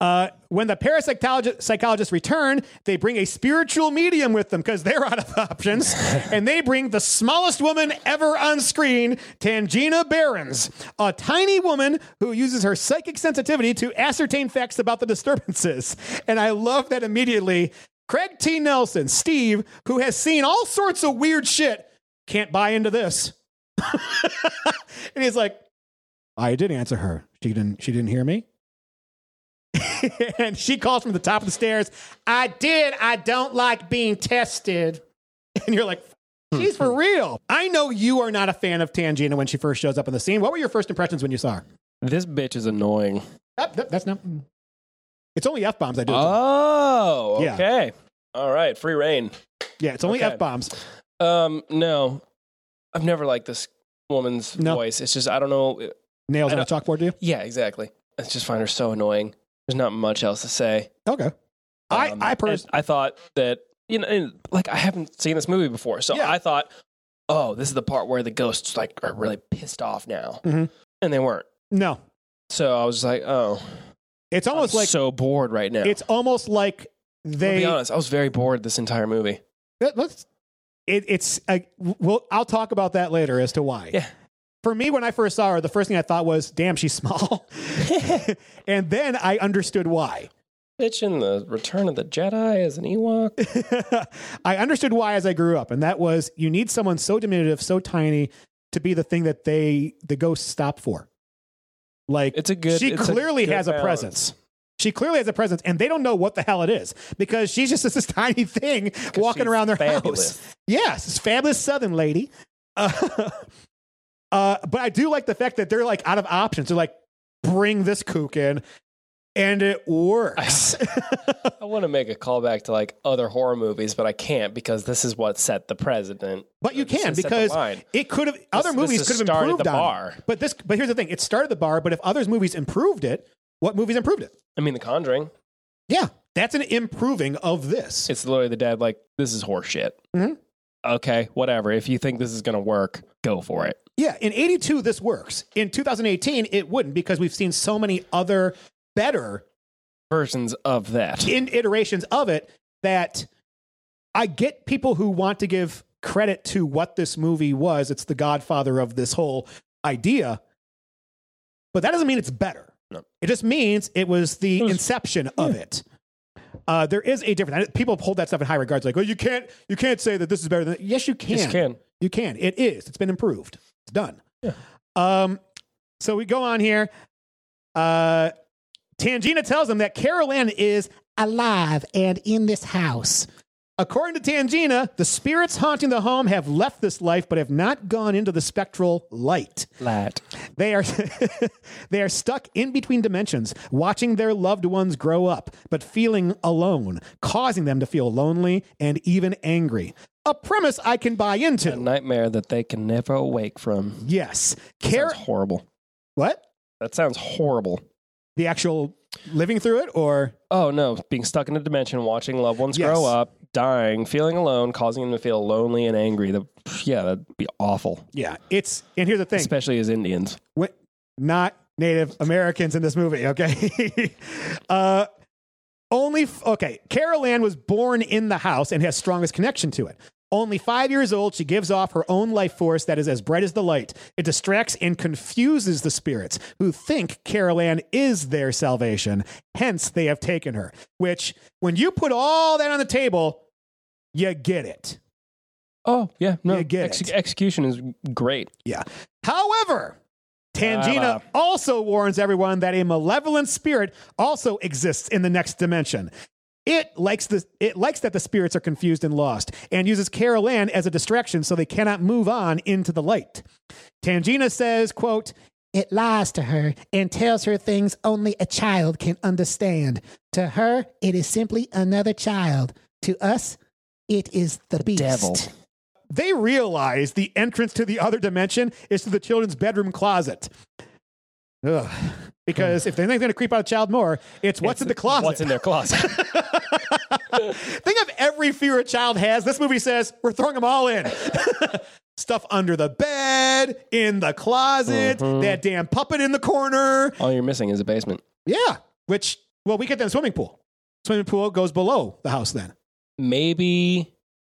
Uh, when the parapsychologists psychologists return, they bring a spiritual medium with them because they're out of options. and they bring the smallest woman ever on screen, Tangina Barrons, a tiny woman who uses her psychic sensitivity to ascertain facts about the disturbances. And I love that immediately. Craig T. Nelson, Steve, who has seen all sorts of weird shit, can't buy into this. and he's like, I didn't answer her. She didn't she didn't hear me. and she calls from the top of the stairs, I did. I don't like being tested. And you're like, she's for real. I know you are not a fan of Tangina when she first shows up on the scene. What were your first impressions when you saw her? This bitch is annoying. That- that- that's not. It's only F bombs I do. Oh, Yeah. okay. All right, free rein. yeah, it's only okay. F bombs. Um, no, I've never liked this woman's No. voice. It's just I don't know. Nails I on a chalkboard, do you? Yeah, exactly. I just find her so annoying. There's not much else to say. Okay. I, Um, I and personally. I thought that you know, like I haven't seen this movie before, so Yeah. I thought, oh, this is the part where the ghosts like are really pissed off now, Mhm. and they weren't. No, So I was like, oh, it's almost I'm like so bored right now. it's almost like I'll they. be honest, I was very bored this entire movie. Let- Let's. It, it's. Uh, well, I'll talk about that later as to why. Yeah. For me, when I first saw her, the first thing I thought was, "Damn, she's small," and then I understood why. Bitch in the Return of the Jedi as an Ewok. I understood why as I grew up, and that was you need someone so diminutive, so tiny, to be the thing that they the ghosts stop for. Like It's a good- She it's a clearly good has a presence. She clearly has a presence, and they don't know what the hell it is because she's just this tiny thing walking around their fabulous. house. Yes, this fabulous Southern lady. Uh, uh, but I do like the fact that they're like out of options. They're like, bring this kook in, and it works. I want to make a callback to like other horror movies, but I can't because this is what set the president. But you can has set the because it could have other this movies could have improved the on it. bar. But this, but here's the thing: it started the bar. But if others movies improved it, what movies improved it? I mean, The Conjuring. Yeah, that's an improving of this. It's literally the dad like this is horseshit. Mhm. Okay, whatever. If you think this is gonna work, go for it. Yeah, in '82 this works. In 2018 it wouldn't because we've seen so many other better Versions of that. in iterations of it that I get people who want to give credit to what this movie was. It's the godfather of this whole idea. But that doesn't mean it's better. No. It just means it was the It was- inception of it. Uh, there is a difference. People hold that stuff in high regards, like, "Oh, you can't, you can't say that this is better than." Yes, you can. Yes, you can. You can. It is. It's been improved. It's done. Yeah. Um. So we go on here. Uh, Tangina tells them that Carol Ann is alive and in this house. According to Tangina, the spirits haunting the home have left this life but have not gone into the spectral light. Light. They are they are stuck in between dimensions, watching their loved ones grow up, but feeling alone, causing them to feel lonely and even angry. A premise I can buy into. A nightmare that they can never awake from. Yes. Sounds horrible. what? That sounds horrible. The actual living through it or Oh no, being stuck in a dimension, watching loved ones Yes. grow up, dying, feeling alone, causing them to feel lonely and angry. That, yeah, that'd be awful. yeah, it's and here's the thing. Especially as Indians. Wh- not Native Americans in this movie, okay? uh, only, f- okay, Carol Ann was born in the house and has strongest connection to it. Only five years old, she gives off her own life force that is as bright as the light. It distracts and confuses the spirits who think Carol Ann is their salvation. Hence, they have taken her. Which, when you put all that on the table, you get it. Oh yeah, no, You get ex- it. execution is great. Yeah. However, Tangina However. also warns everyone that a malevolent spirit also exists in the next dimension. It likes the it likes that the spirits are confused and lost, and uses Carol Ann as a distraction so they cannot move on into the light. Tangina says, quote, it lies to her and tells her things only a child can understand. To her, it is simply another child. To us, it is the, beast. devil. They realize the entrance to the other dimension is to the children's bedroom closet. Ugh. Because if they think they're going to creep out a child more, it's what's in the closet. What's in their closet? Think of every fear a child has. This movie says we're throwing them all in. Stuff under the bed, in the closet, Mhm. that damn puppet in the corner. All you're missing is a basement. Yeah. Which, well, we get that in swimming pool. Swimming pool goes below the house then. Maybe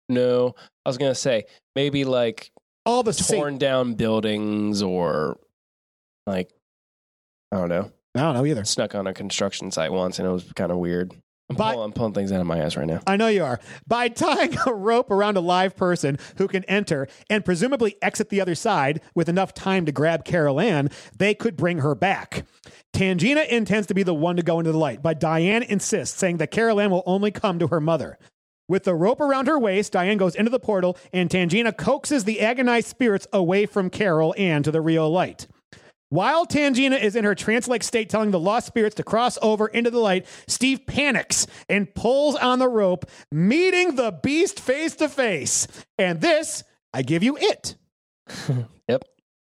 no. I was gonna say maybe like All the torn down buildings or like I don't know. I don't know either. Snuck on a construction site once and it was kind of weird. I'm, But- pulling, I'm pulling things out of my ass right now. I know you are. By tying a rope around a live person who can enter and presumably exit the other side with enough time to grab Carol Ann, they could bring her back. Tangina intends to be the one to go into the light, but Diane insists, saying that Carol Ann will only come to her mother. With the rope around her waist, Diane goes into the portal, and Tangina coaxes the agonized spirits away from Carol Ann to the real light. While Tangina is in her trance like state telling the lost spirits to cross over into the light, Steve panics and pulls on the rope, meeting the beast face to face. And this, I give you it. Yep.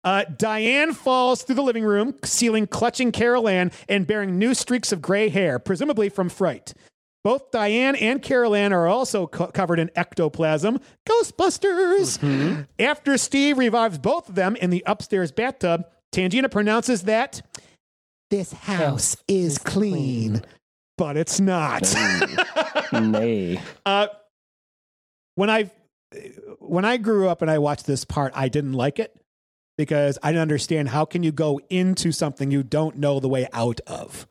Uh, Diane falls through the living room, ceiling clutching Carol Ann and bearing new streaks of gray hair, presumably from fright. Both Diane and Carol Ann are also co- covered in ectoplasm. Ghostbusters! After Steve revives both of them in the upstairs bathtub, Tangina pronounces that this house is clean, but it's not. Nay. Uh, when I when I grew up and I watched this part, I didn't like it because I didn't understand how can you go into something you don't know the way out of.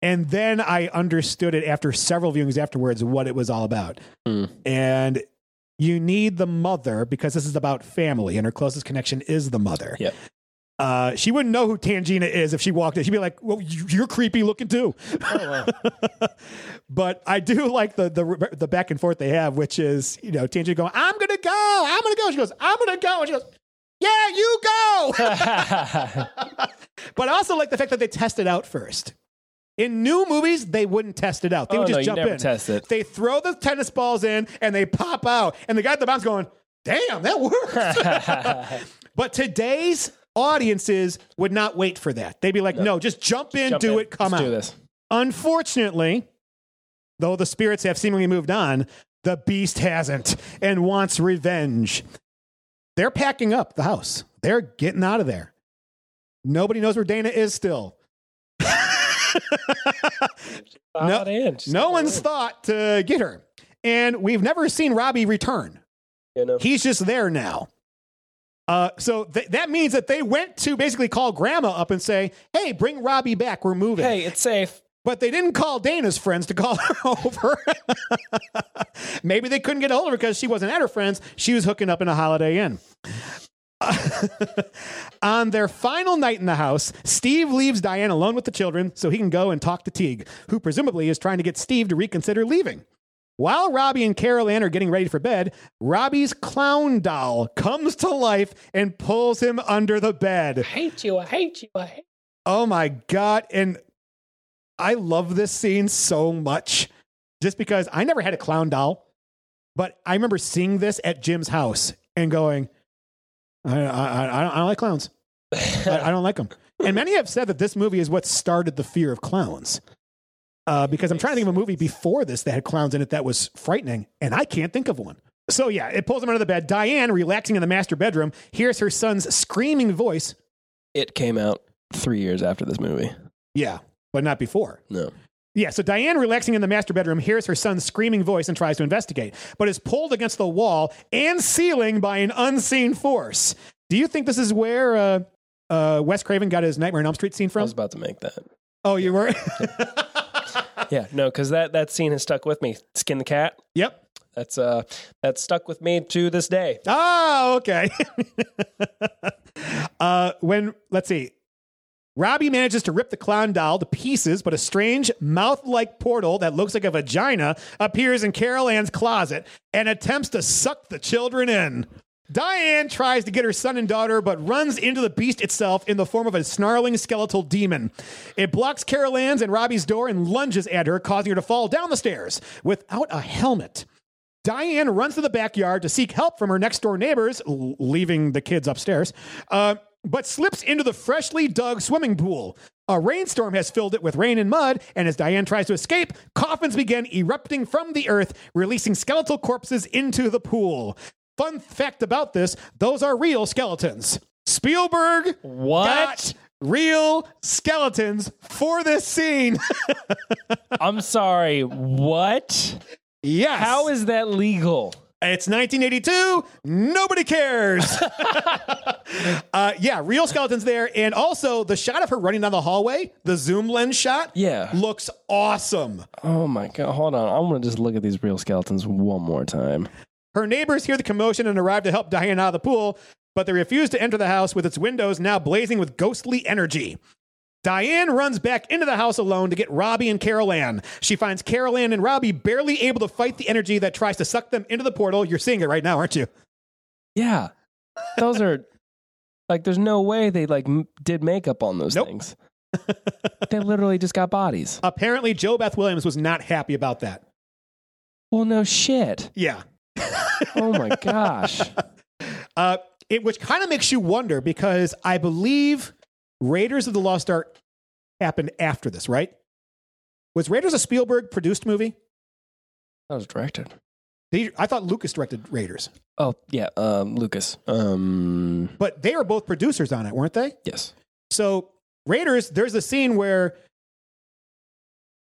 And then I understood it after several viewings afterwards what it was all about. And you need the mother because this is about family, and her closest connection is the mother. Yep. Uh, she wouldn't know who Tangina is if she walked in. She'd be like, "Well, you- you're creepy looking too." but I do like the the the back and forth they have, which is you know Tangina going, "I'm gonna go, I'm gonna go." She goes, "I'm gonna go," and she goes, "Yeah, you go." but I also like the fact that they test it out first. In new movies, they wouldn't test it out. They Oh, would no, just you jump in. test it. They throw the tennis balls in and they pop out, and the guy at the bounce going, "Damn, that works." but today's audiences would not wait for that. They'd be like, "No, just jump in, Jump do in. it, come Let's out." do this. Unfortunately, though the spirits have seemingly moved on, the beast hasn't and wants revenge. They're packing up the house. They're getting out of there. Nobody knows where Dana is still. no, no one's thought to get her. And we've never seen Robbie return. He's just there now. Uh, so th- that means that they went to basically call grandma up and say, hey, bring Robbie back. We're moving. Hey, it's safe. But they didn't call Dana's friends to call her over. Maybe they couldn't get a hold of her because she wasn't at her friends. She was hooking up in a Holiday Inn. On their final night in the house, Steve leaves Diane alone with the children so he can go and talk to Teague, who presumably is trying to get Steve to reconsider leaving. While Robbie and Carol Ann are getting ready for bed, Robbie's clown doll comes to life and pulls him under the bed. I hate you. I hate you. I hate you. Oh my God. And I love this scene so much just because I never had a clown doll, but I remember seeing this at Jim's house and going, I, I, I, I don't, I don't like clowns. I, I don't like them. And many have said that this movie is what started the fear of clowns. Uh, because I'm trying to think of a movie before this that had clowns in it that was frightening, and I can't think of one. So yeah, it pulls him under the bed. Diane, relaxing in the master bedroom, hears her son's screaming voice. It came out three years after this movie. Yeah, but not before. No. Yeah, so Diane, relaxing in the master bedroom, hears her son's screaming voice and tries to investigate, but is pulled against the wall and ceiling by an unseen force. Do you think this is where uh, uh, Wes Craven got his Nightmare on Elm Street scene from? I was about to make that. Oh, you were? Yeah, no, because that that scene has stuck with me. Skin the cat. yep. That's uh that's stuck with me to this day. Oh, okay. uh, when let's see, Robbie manages to rip the clown doll to pieces, but a strange mouth-like portal that looks like a vagina appears in Carol Ann's closet and attempts to suck the children in. Diane tries to get her son and daughter, but runs into the beast itself in the form of a snarling skeletal demon. It blocks Carol Ann's and Robbie's door and lunges at her, causing her to fall down the stairs without a helmet. Diane runs to the backyard to seek help from her next door neighbors, leaving the kids upstairs, uh, but slips into the freshly dug swimming pool. A rainstorm has filled it with rain and mud, and as Diane tries to escape, coffins begin erupting from the earth, releasing skeletal corpses into the pool. Fun fact about this those are real skeletons. Spielberg What? got real skeletons for this scene. I'm sorry. What? yes. How is that legal? It's 1982. Nobody cares. uh, yeah, real skeletons there. And also, the shot of her running down the hallway, the zoom lens shot, Yeah. looks awesome. Oh my god! Hold on. I'm gonna just look at these real skeletons one more time. Her neighbors hear the commotion and arrive to help Diane out of the pool, but they refuse to enter the house with its windows now blazing with ghostly energy. Diane runs back into the house alone to get Robbie and Carol Ann. She finds Carol Ann and Robbie barely able to fight the energy that tries to suck them into the portal. You're seeing it right now, aren't you? Yeah, those are like. There's no way they like m- did makeup on those Nope. things. they literally just got bodies. Apparently, JoBeth Williams was not happy about that. Well, no shit. Yeah. Oh my gosh. Uh, it which kind of makes you wonder because I believe Raiders of the Lost Ark happened after this, right? Was Raiders a Spielberg produced movie? That was directed. They, I thought Lucas directed Raiders, Oh yeah, um, Lucas. Um, but they were both producers on it, weren't they? yes. So Raiders, there's a scene where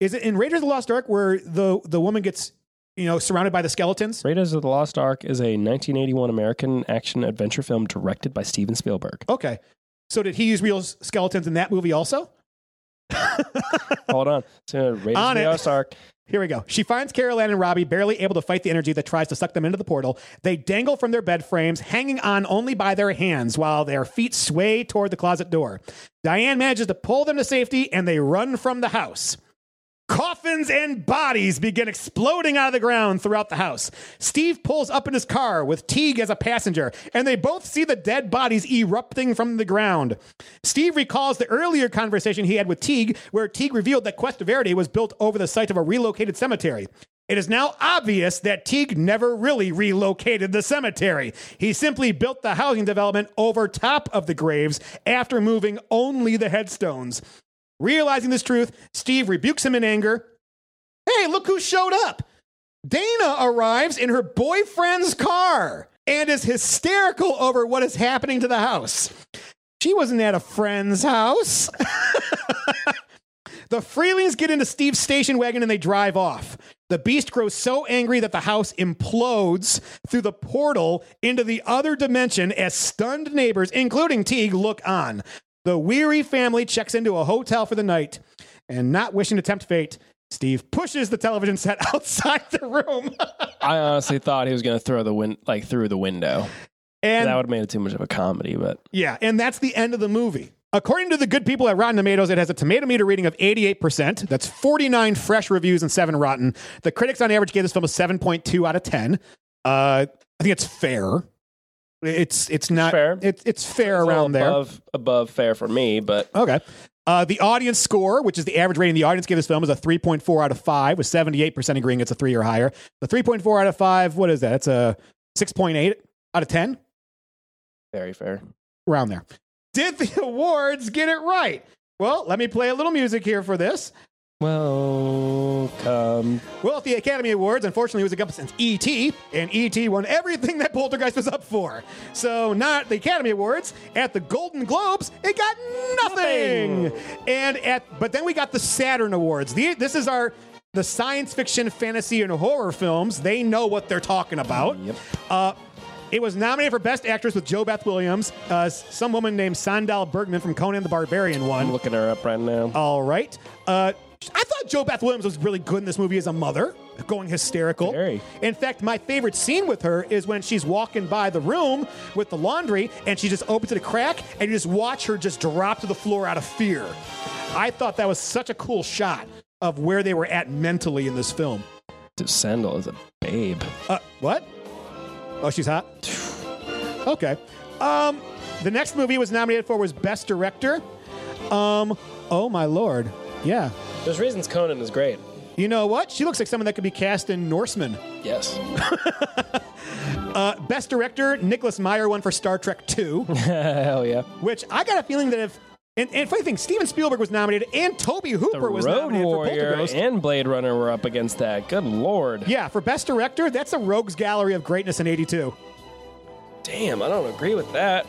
is it in Raiders of the Lost Ark where the the woman gets you know surrounded by the skeletons? Raiders of the Lost Ark is a 1981 American action adventure film directed by Steven Spielberg. Okay, so did he use real skeletons in that movie also? Hold on. So Raiders On of the Lost Ark. Here we go. She finds Carol Ann and Robbie barely able to fight the energy that tries to suck them into the portal. They dangle from their bed frames, hanging on only by their hands while their feet sway toward the closet door. Diane manages to pull them to safety and they run from the house. Coffins and bodies begin exploding out of the ground throughout the house. Steve pulls up in his car with Teague as a passenger, and they both see the dead bodies erupting from the ground. Steve recalls the earlier conversation he had with Teague, where Teague revealed that Cuesta Verde was built over the site of a relocated cemetery. It is now obvious that Teague never really relocated the cemetery. He simply built the housing development over top of the graves after moving only the headstones. Realizing this truth, Steve rebukes him in anger. Hey, look who showed up! Dana arrives in her boyfriend's car and is hysterical over what is happening to the house. She wasn't at a friend's house. the Freelings get into Steve's station wagon and they drive off. The beast grows so angry that the house implodes through the portal into the other dimension as stunned neighbors, including Teague, look on. The weary family checks into a hotel for the night, and not wishing to tempt fate, Steve pushes the television set outside the room. I honestly thought he was going to throw the win like through the window. And that would have made it too much of a comedy, but Yeah, and that's the end of the movie. According to the good people at Rotten Tomatoes, it has a tomato meter reading of 88%. That's 49 fresh reviews and 7 rotten. The critics on average gave this film a 7.2 out of 10. Uh, I think it's fair. It's it's not fair. It's it's fair It's around there. above above fair for me. But Okay. Uh, the audience score, which is the average rating the audience gave this film, is a 3.4 out of 5, with 78% agreeing it's a 3 or higher. The 3.4 out of 5, what is that? It's a 6.8 out of 10? very fair. around there. Did the awards get it right? Well, let me play a little music here for this. Welcome. Well, at the Academy Awards, unfortunately, it was against E.T., and E.T. won everything that Poltergeist was up for. So, not the Academy Awards. At the Golden Globes, it got nothing. And at, but then we got the Saturn Awards. The, this is our the science fiction, fantasy, and horror films. They know what they're talking about. Yep. Uh, it was nominated for Best Actress with JoBeth Williams. Uh, some woman named Sandahl Bergman from Conan the Barbarian won. I'm looking her up right now. All right. Uh, I thought JoBeth Williams was really good in this movie as a mother, going hysterical. Very. In fact, my favorite scene with her is when she's walking by the room with the laundry and she just opens it a crack and you just watch her just drop to the floor out of fear. I thought that was such a cool shot of where they were at mentally in this film. Dude, Sandahl is a babe. Uh, what? Oh, she's hot? Okay. Um, the next movie was nominated for was Best Director. Um, oh my lord. Yeah. There's reasons Conan is great. You know what? She looks like someone that could be cast in Norseman. Yes. Uh, Best Director, Nicholas Meyer won for Star Trek 2, Hell yeah. which I got a feeling that if. And, and funny thing, Steven Spielberg was nominated and Tobe The Hooper was Road nominated for Warrior Poltergeist. and Blade Runner were up against that. Good lord. yeah, for Best Director, that's a Rogues Gallery of Greatness in 82. Damn, I don't agree with that.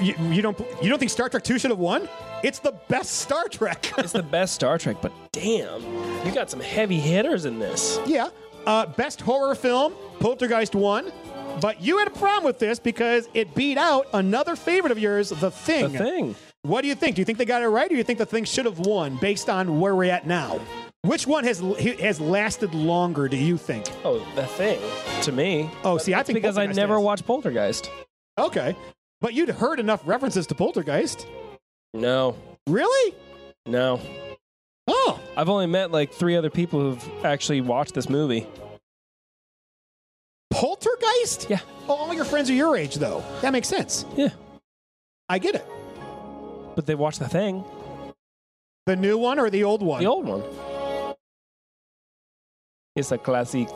You, you don't you don't think Star Trek 2 should have won? It's the best Star Trek. It's the best Star Trek, but damn, you got some heavy hitters in this. Yeah. Uh, best horror film, Poltergeist won. But you had a problem with this because it beat out another favorite of yours, The Thing. The thing. What do you think? Do you think they got it right, or do you think The Thing should have won based on where we're at now? Which one has has lasted longer? Do you think? Oh, the thing. To me. Oh, see, I think because I never has. watched Poltergeist. Okay, but you'd heard enough references to Poltergeist. No, Really? no. Oh, I've only met like three other people who've actually watched this movie. Poltergeist? Yeah. Oh, all your friends are your age, though. That makes sense. Yeah, I get it. but they watched the thing, The new one or the old one? the old one. It's a classic.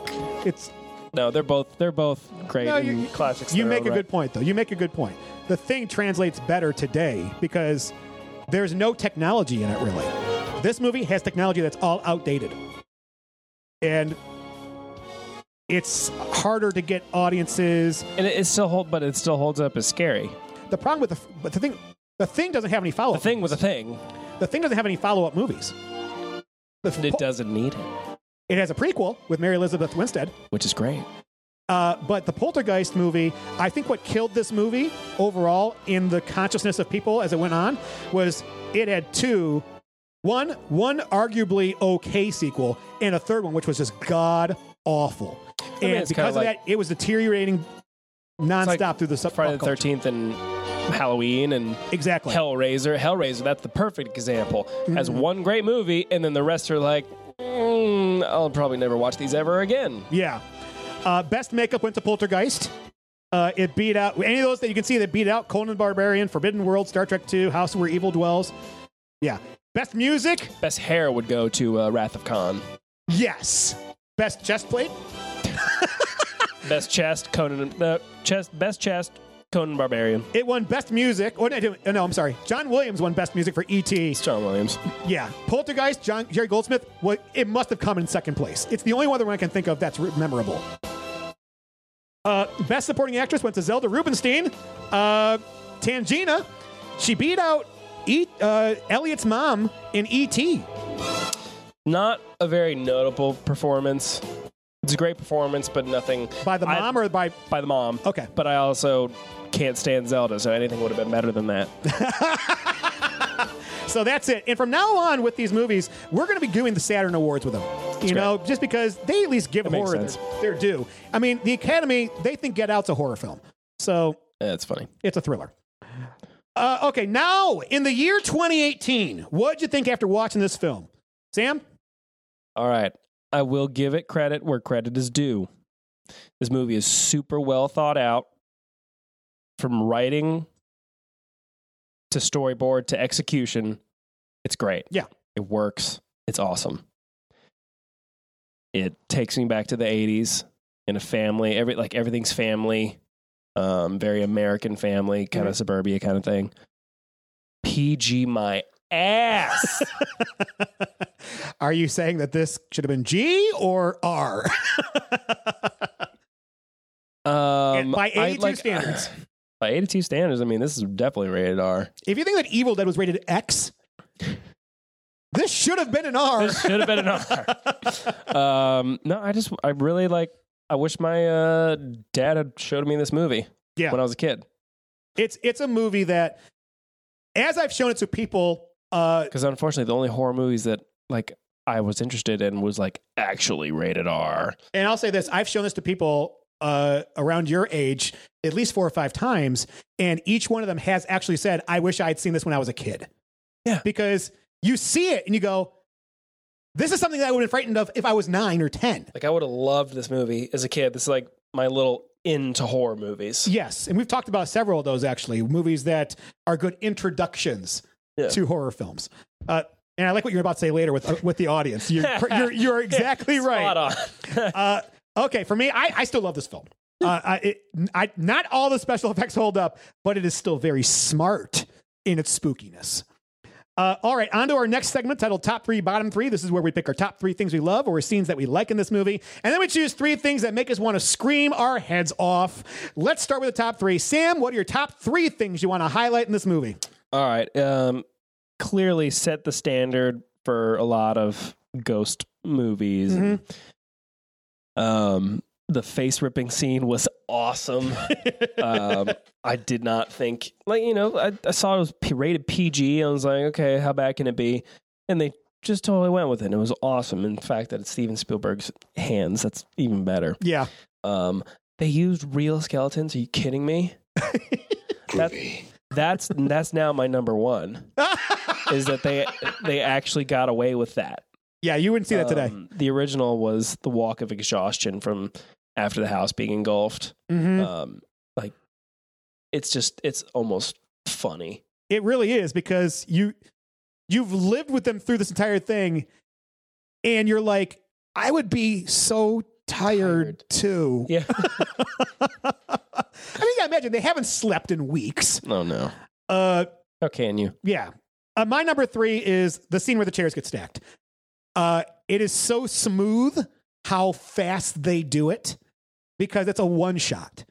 It's No, they're both they're both great No, you- classics. You make a own good right. point, though. You make a good point. The thing translates better today because there's no technology in it, really. This movie has technology that's all outdated. And it's harder to get audiences. And it, it still hold, but it still holds up as scary. The problem with the but the thing the thing doesn't have any follow up. The thing was a thing, The thing doesn't have any follow up movies. The, it doesn't need it, it has a prequel with Mary Elizabeth Winstead. which is great. Uh, but the Poltergeist movie, I think what killed this movie overall in the consciousness of people as it went on was it had two, one, one arguably okay sequel, and a third one which was just god awful. mean, And it's because of like- that, it was deteriorating nonstop through the sub- Friday the culture. Thirteenth and Halloween and exactly Hellraiser. Hellraiser, that's the perfect example. Has Mhm. one great movie, and then the rest are like, mm, I'll probably never watch these ever again. Yeah. Uh, best makeup went to Poltergeist. Uh, it beat out any of those that you can see that beat out Conan the Barbarian, Forbidden World, Star Trek II, House Where Evil Dwells. Yeah. Best music, Best hair would go to uh, Wrath of Khan. yes. Best chest plate, Best chest, Conan. No, chest. Best chest, Conan Barbarian. it won best music. Oh, no, I'm sorry. John Williams won best music for E.T. John Williams. Yeah. Poltergeist, John Jerry Goldsmith, what it must have come in second place. It's the only other one I can think of that's memorable. Uh, best supporting actress went to Zelda Rubinstein. Uh, Tangina, she beat out e- uh, Elliot's mom in E.T. Not a very notable performance. It's a great performance, but nothing By the I- mom or by by the mom. Okay. But I also can't stand Zelda, so anything would have been better than that. So that's it. And from now on with these movies, we're going to be doing the Saturn Awards with them. You know, just because they at least give makes horror sense. their, their due. I mean, the Academy, they think Get Out's a horror film. So That's funny. it's a thriller. Uh, okay, now in the year 2018, what'd you think after watching this film? Sam? All right. I will give it credit where credit is due. This movie is super well thought out from writing to storyboard to execution. It's great. Yeah. It works. It's awesome. It takes me back to the 80s in a family, every like everything's family, um, very American family, kind of suburbia kind of thing. PG my ass. Are you saying that this should have been G or R? Um, by I 82 like- standards. By 82 standards, I mean this is definitely rated R. If you think that Evil Dead was rated X, this should have been an R. This should have been an R. um, no, I just I really like. I wish my uh, dad had showed me this movie Yeah. when I was a kid. It's it's a movie that, as I've shown it to people, uh, Because unfortunately, the only horror movies that like I was interested in was like actually rated R. and I'll say this: I've shown this to people uh, around your age at least four or five times, and each one of them has actually said, "I wish I had seen this when I was a kid." Yeah. because you see it and you go, "This is something that I would have been frightened of if I was nine or ten. Like I would have loved this movie as a kid. This is like my little into horror movies. Yes, and we've talked about several of those actually, movies that are good introductions Yeah. to horror films. Uh, and I like what you're about to say later with uh, with the audience. You're you're, you're exactly right. Uh, okay, for me, I, I still love this film. Uh, I, it, I, not all the special effects hold up, but it is still very smart in its spookiness. Uh, all right, on to our next segment titled Top Three, Bottom Three. This is where we pick our top three things we love or scenes that we like in this movie. And then we choose three things that make us want to scream our heads off. Let's start with the top three. Sam, what are your top three things you want to highlight in this movie? All right. Um, clearly set the standard for a lot of ghost movies. Um, the face ripping scene was awesome. um, I did not think, like, you know, I, I saw it was P- rated PG. I was like, okay, how bad can it be? And they just totally went with it. And it was awesome. In fact, that it's Steven Spielberg's hands. That's even better. Yeah. Um, they used real skeletons. Are you kidding me? that, that's that's now my number one. is that they they actually got away with that? Yeah, you wouldn't see that today. Um, the original was the walk of exhaustion from after the house being engulfed. Mhm. Um, like it's just it's almost funny. It really is because you you've lived with them through this entire thing, and you're like, I would be so tired, too. Yeah. I mean, yeah, imagine they haven't slept in weeks. Oh no. Uh, How can you? yeah. Uh, my number three is the scene where the chairs get stacked. Uh, it is so smooth how fast they do it because it's a one shot.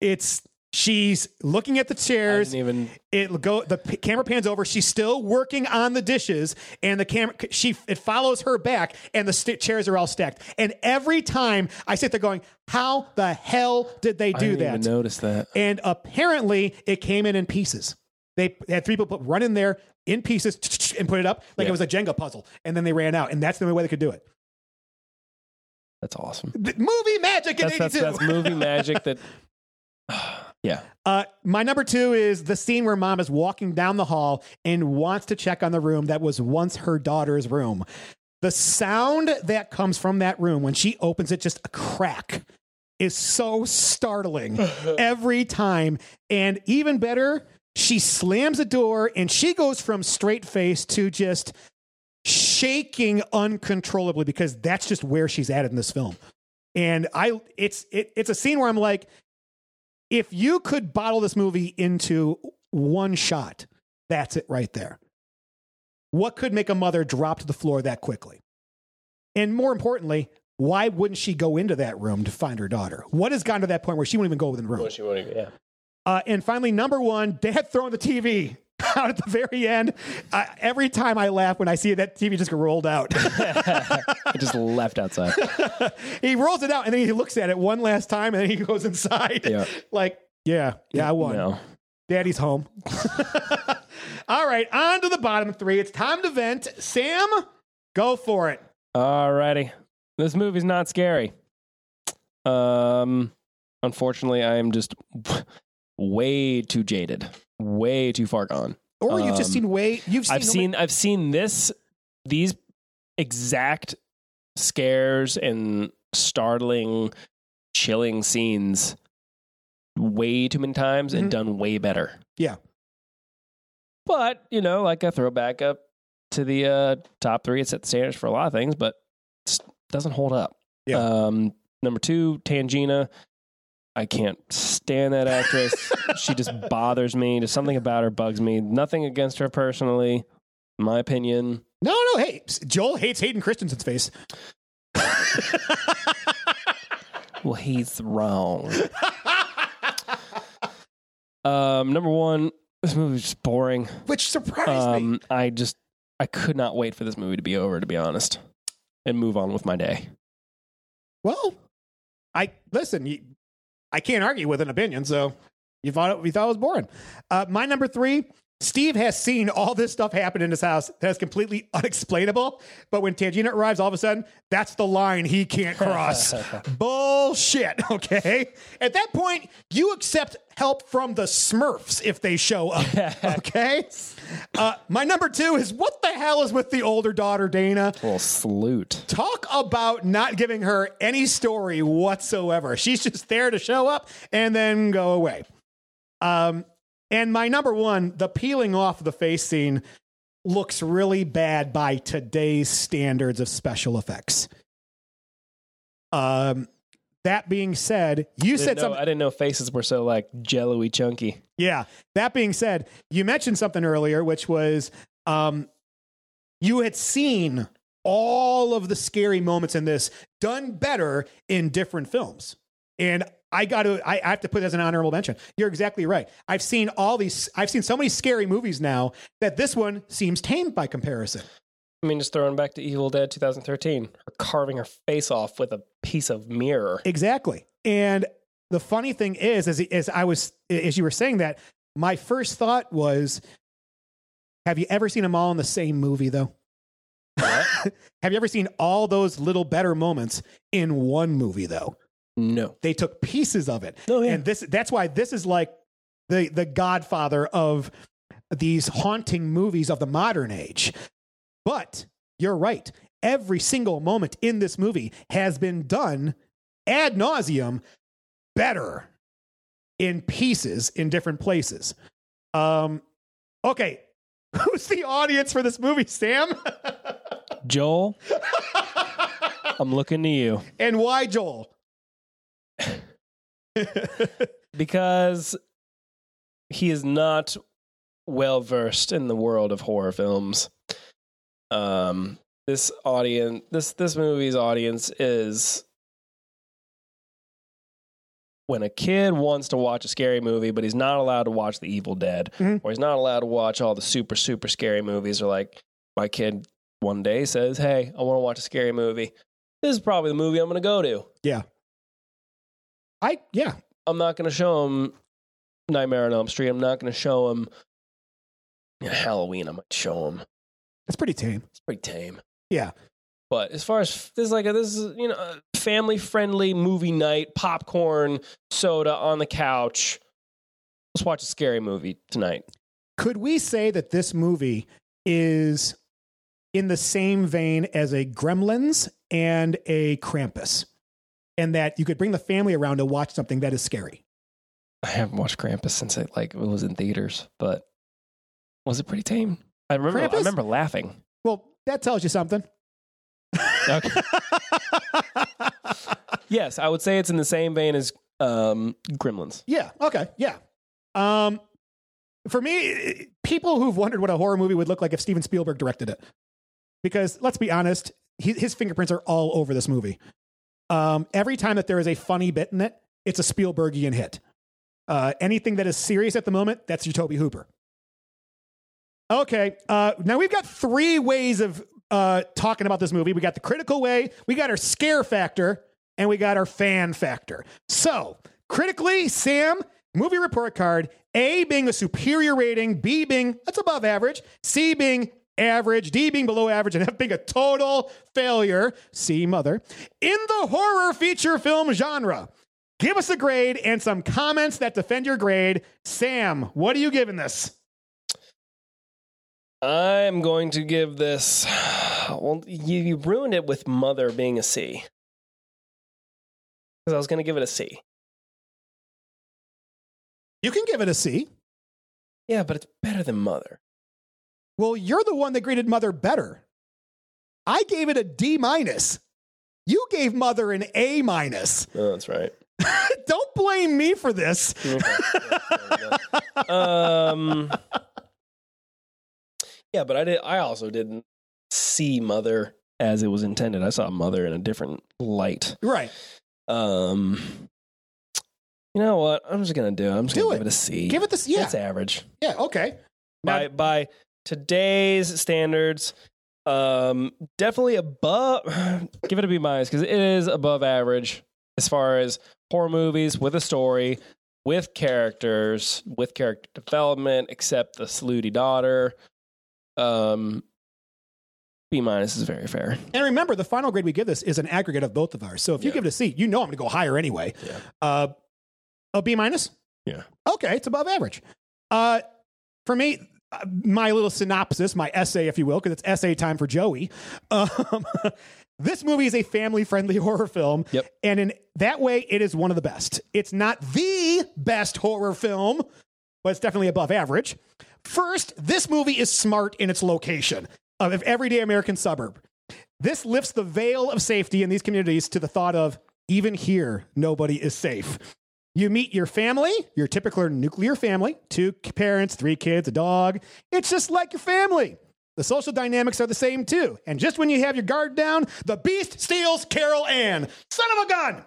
It's she's looking at the chairs. even it go the p- camera pans over. She's still working on the dishes, and the camera she it follows her back, and the st- chairs are all stacked. And every time I sit there going, "How the hell did they I do didn't that?" even notice that. And apparently, it came in in pieces. They had three people put, run in there in pieces and put it up like Yeah. it was a Jenga puzzle, and then they ran out. And that's the only way they could do it. That's awesome. The movie magic in That's, that's, 82. that's movie magic that. yeah. Uh, my number two is the scene where mom is walking down the hall and wants to check on the room that was once her daughter's room. The sound that comes from that room when she opens it, just a crack, is so startling every time. And even better, she slams the door and she goes from straight face to just shaking uncontrollably because that's just where she's at in this film. And I, it's it, it's a scene where I'm like, if you could bottle this movie into one shot, that's it right there. What could make a mother drop to the floor that quickly? And more importantly, why wouldn't she go into that room to find her daughter? What has gotten to that point where she won't even go within the room? Well, she won't even, yeah. Uh, and finally, number one, dad throwing the TV out at the very end. Uh, every time I laugh when I see that TV just rolled out. It just left outside. he rolls it out and then he looks at it one last time and then he goes inside. Yeah. Like, yeah, yeah, I won. No. Daddy's home. All right, on to the bottom three. It's time to vent. Sam, go for it. Alrighty. This movie's not scary. Um, unfortunately, I am just way too jaded, way too far gone. Or you've just Um, seen way. You've seen. I've seen I've seen this these exact scares and startling, chilling scenes way too many times and Mhm. done way better. Yeah. But you know, like a throwback up to the uh, top three, it set the standards for a lot of things, but it doesn't hold up. Yeah. Um, number two, Tangina. I can't stand that actress. she just bothers me. There's something about her bugs me. Nothing against her personally, my opinion. No, no. Hey, Joel hates Hayden Christensen's face. Well, he's wrong. um, number one, this movie's just boring. Which surprised me. Um, I just I could not wait for this movie to be over, to be honest, and move on with my day. Well, I listen. You, I can't argue with an opinion, so you thought it, you thought it was boring. Uh, my number three. Steve has seen all this stuff happen in his house that's completely unexplainable. But when Tangina arrives, all of a sudden, that's the line he can't cross. Bullshit. Okay. At that point, you accept help from the Smurfs if they show up. Okay. Uh, my number two is what the hell is with the older daughter, Dana? Well, salute. Talk about not giving her any story whatsoever. She's just there to show up and then go away. Um, and my number one, the peeling off the face scene looks really bad by today's standards of special effects. Um, that being said, you said know- something. I didn't know faces were so like jello-y chunky. Yeah. That being said, you mentioned something earlier, which was um, you had seen all of the scary moments in this done better in different films. And I got to, I, I have to put it as an honorable mention. You're exactly right. I've seen all these, I've seen so many scary movies now that this one seems tame by comparison. I mean, just throwing back to Evil Dead 2013, her carving her face off with a piece of mirror. Exactly. And the funny thing is, as, as I was, as you were saying that, my first thought was, have you ever seen them all in the same movie though? have you ever seen all those little better moments in one movie though? No. They took pieces of it. Oh, yeah. And this that's why this is like the the godfather of these haunting movies of the modern age. But you're right. Every single moment in this movie has been done ad nauseum better in pieces in different places. Um, okay, who's the audience for this movie, Sam? Joel, I'm looking to you and why Joel? because he is not well versed in the world of horror films. Um, this audience this this movie's audience is when a kid wants to watch a scary movie but he's not allowed to watch the evil dead Mhm. or he's not allowed to watch all the super super scary movies or like my kid one day says hey i want to watch a scary movie this is probably the movie i'm going to go to Yeah. I yeah. i'm not going to show him nightmare on elm street i'm not going to show him halloween i might show him It's pretty tame. it's pretty tame Yeah. But as far as this is like a, this is you know family friendly movie night, popcorn, soda on the couch. Let's watch a scary movie tonight. Could we say that this movie is in the same vein as a Gremlins and a Krampus? And that you could bring the family around to watch something that is scary. I haven't watched Krampus since it like it was in theaters, but was it pretty tame? I remember I remember laughing. Well, that tells you something. Okay. yes, I would say it's in the same vein as um, Gremlins. Yeah. Okay. Yeah. Um, for me, people who've wondered what a horror movie would look like if Steven Spielberg directed it, because let's be honest, he, his fingerprints are all over this movie. Um, every time that there is a funny bit in it, it's a Spielbergian hit. Uh, anything that is serious at the moment, that's your Tobe Hooper. Okay. Uh, now we've got three ways of uh, talking about this movie. We got the critical way, we got our scare factor, and we got our fan factor. So, critically, Sam, movie report card A being a superior rating, B being that's above average, C being average, D being below average, and F being a total failure. C, mother. In the horror feature film genre, give us a grade and some comments that defend your grade. Sam, what are you giving this? I'm going to give this. Well, you, you ruined it with Mother being a C. Because I was going to give it a C. You can give it a C. Yeah, but it's better than Mother. Well, you're the one that graded Mother better. I gave it a D minus. You gave Mother an A minus. Oh, that's right. Don't blame me for this. um, yeah, but I did. I also didn't see Mother as it was intended. I saw Mother in a different light. Right. Um, you know what? I'm just gonna do. it. I'm just Do gonna it. give it a C. Give it this. Yeah. It's average Yeah. Okay. by by today's standards. Um, definitely above. give it a B minus because it is above average as far as horror movies with a story, with characters, with character development. Except the Saluti daughter. Um, B minus is very fair. And remember, the final grade we give this is an aggregate of both of ours. So if you give it a C, you know I'm going to go higher anyway. Yeah. Uh, a B minus. Yeah. Okay, it's above average. Uh, for me, my little synopsis, my essay, if you will, because it's essay time for Joey. Um, this movie is a family-friendly horror film, Yep. and in that way, it is one of the best. It's not the best horror film, but it's definitely above average. First, this movie is smart in its location of everyday American suburb. This lifts the veil of safety in these communities to the thought of even here, nobody is safe. You meet your family, your typical nuclear family, two parents, three kids, a dog. It's just like your family. The social dynamics are the same too. And just when you have your guard down, the beast steals Carol Ann. Son of a gun!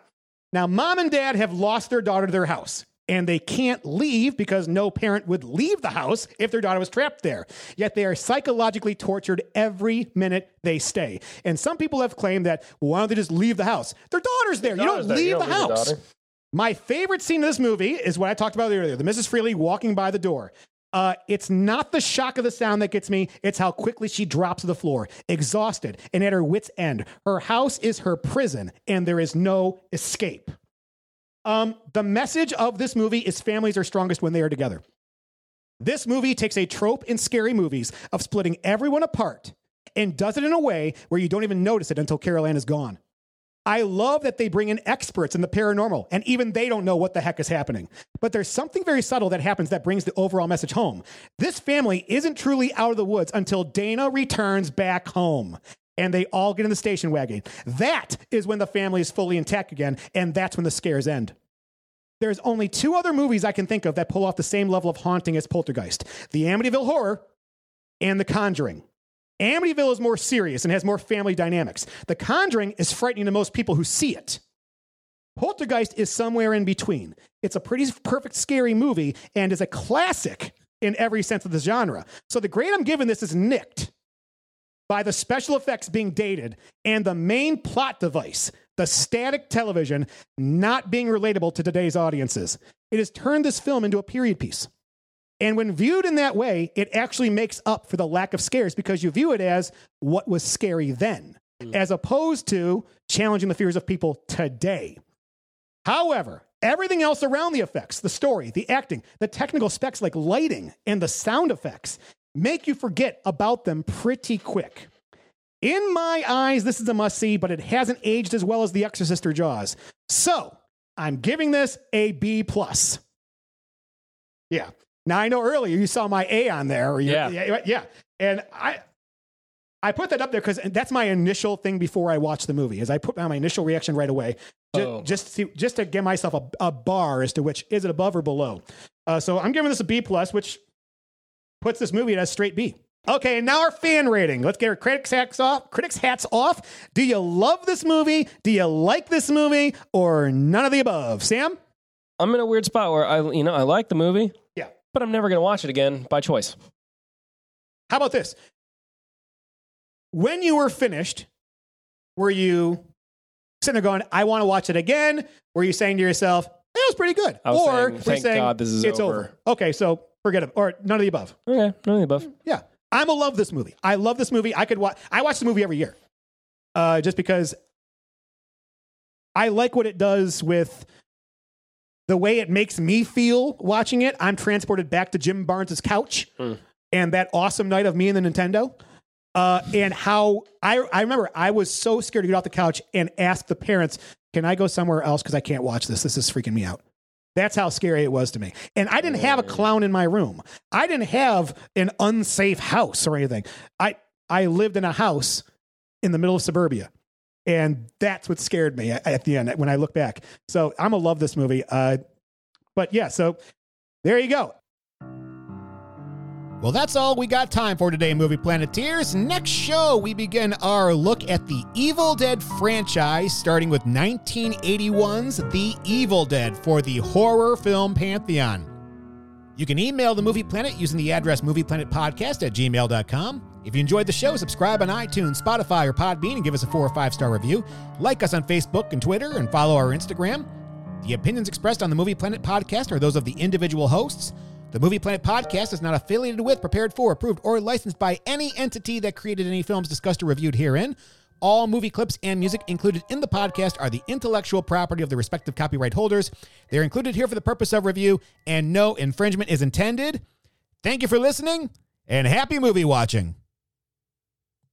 Now, mom and dad have lost their daughter to their house, and they can't leave because no parent would leave the house if their daughter was trapped there. Yet they are psychologically tortured every minute they stay. And some people have claimed that, well, why don't they just leave the house? Their daughter's there. you daughter's don't there. leave You the don't leave the house. daughter. My favorite scene of this movie is what I talked about earlier the Mrs. Freeling walking by the door. Uh, it's not the shock of the sound that gets me, it's how quickly she drops to the floor, exhausted and at her wits' end. Her house is her prison, and there is no escape. Um, the message of this movie is families are strongest when they are together. This movie takes a trope in scary movies of splitting everyone apart and does it in a way where you don't even notice it until Carol Ann is gone. I love that they bring in experts in the paranormal, and even they don't know what the heck is happening. But there's something very subtle that happens that brings the overall message home. This family isn't truly out of the woods until Dana returns back home. And they all get in the station wagon. That is when the family is fully intact again, and that's when the scares end. There's only two other movies I can think of that pull off the same level of haunting as Poltergeist the Amityville Horror and The Conjuring. Amityville is more serious and has more family dynamics. The Conjuring is frightening to most people who see it. Poltergeist is somewhere in between. It's a pretty perfect scary movie and is a classic in every sense of the genre. So the grade I'm giving this is nicked by the special effects being dated and the main plot device, the static television, not being relatable to today's audiences. It has turned this film into a period piece. And when viewed in that way, it actually makes up for the lack of scares because you view it as what was scary then, hmm. as opposed to challenging the fears of people today. However, everything else around the effects, the story, the acting, the technical specs like lighting and the sound effects make you forget about them pretty quick. In my eyes, this is a must see, but it hasn't aged as well as The Exorcist or Jaws. So I'm giving this a B plus. Yeah. Now I know earlier you saw my A on there. Or Yeah. yeah, yeah. And I, I put that up there because that's my initial thing before I watch the movie. Is I put down my initial reaction right away, just, Oh. just to just to give myself a, a bar as to which is it above or below. Uh, so I'm giving this a B plus, which puts this movie at a straight B. Okay, and now our fan rating. Let's get our critics hats off. Critics hats off. Do you love this movie? Do you like this movie, or none of the above? Sam. I'm in a weird spot where I, you know, I like the movie. Yeah. But I'm never going to watch it again by choice. How about this? When you were finished, were you sitting there going, I want to watch it again? Were you saying to yourself, it was pretty good? Was or saying, were you "Thank saying, God this is it's over." Okay, so forget it. Or none of the above. Okay, none of the above. Yeah. I'm a love this movie. I love this movie. I could watch I watch the movie every year. Uh, just because I like what it does with the way it makes me feel watching it. I'm transported back to Jim Barnes' couch and that awesome night of me and the Nintendo. Uh, and how I, I remember I was so scared to get off the couch and ask the parents, Can I go somewhere else? Because I can't watch this. This is freaking me out. That's how scary it was to me. And I didn't have a clown in my room. I didn't have an unsafe house or anything. I I lived in a house in the middle of suburbia. And that's what scared me at, the end when I look back. So I'm gonna love this movie. Uh, but yeah, so there you go. Well, that's all we got time for today, Movie Planeteers. Next show, we begin our look at the Evil Dead franchise, starting with 1981's The Evil Dead for the horror film pantheon. You can email the Movie Planet using the address movieplanetpodcast at gmail.com. If you enjoyed the show, subscribe on iTunes, Spotify, or Podbean and give us a four or five star review. Like us on Facebook and Twitter and follow our Instagram. The opinions expressed on the Movie Planet podcast are those of the individual hosts. The Movie Planet podcast is not affiliated with, prepared for, approved, or licensed by any entity that created any films discussed or reviewed herein. All movie clips and music included in the podcast are the intellectual property of the respective copyright holders. They're included here for the purpose of review, and no infringement is intended. Thank you for listening, and happy movie watching.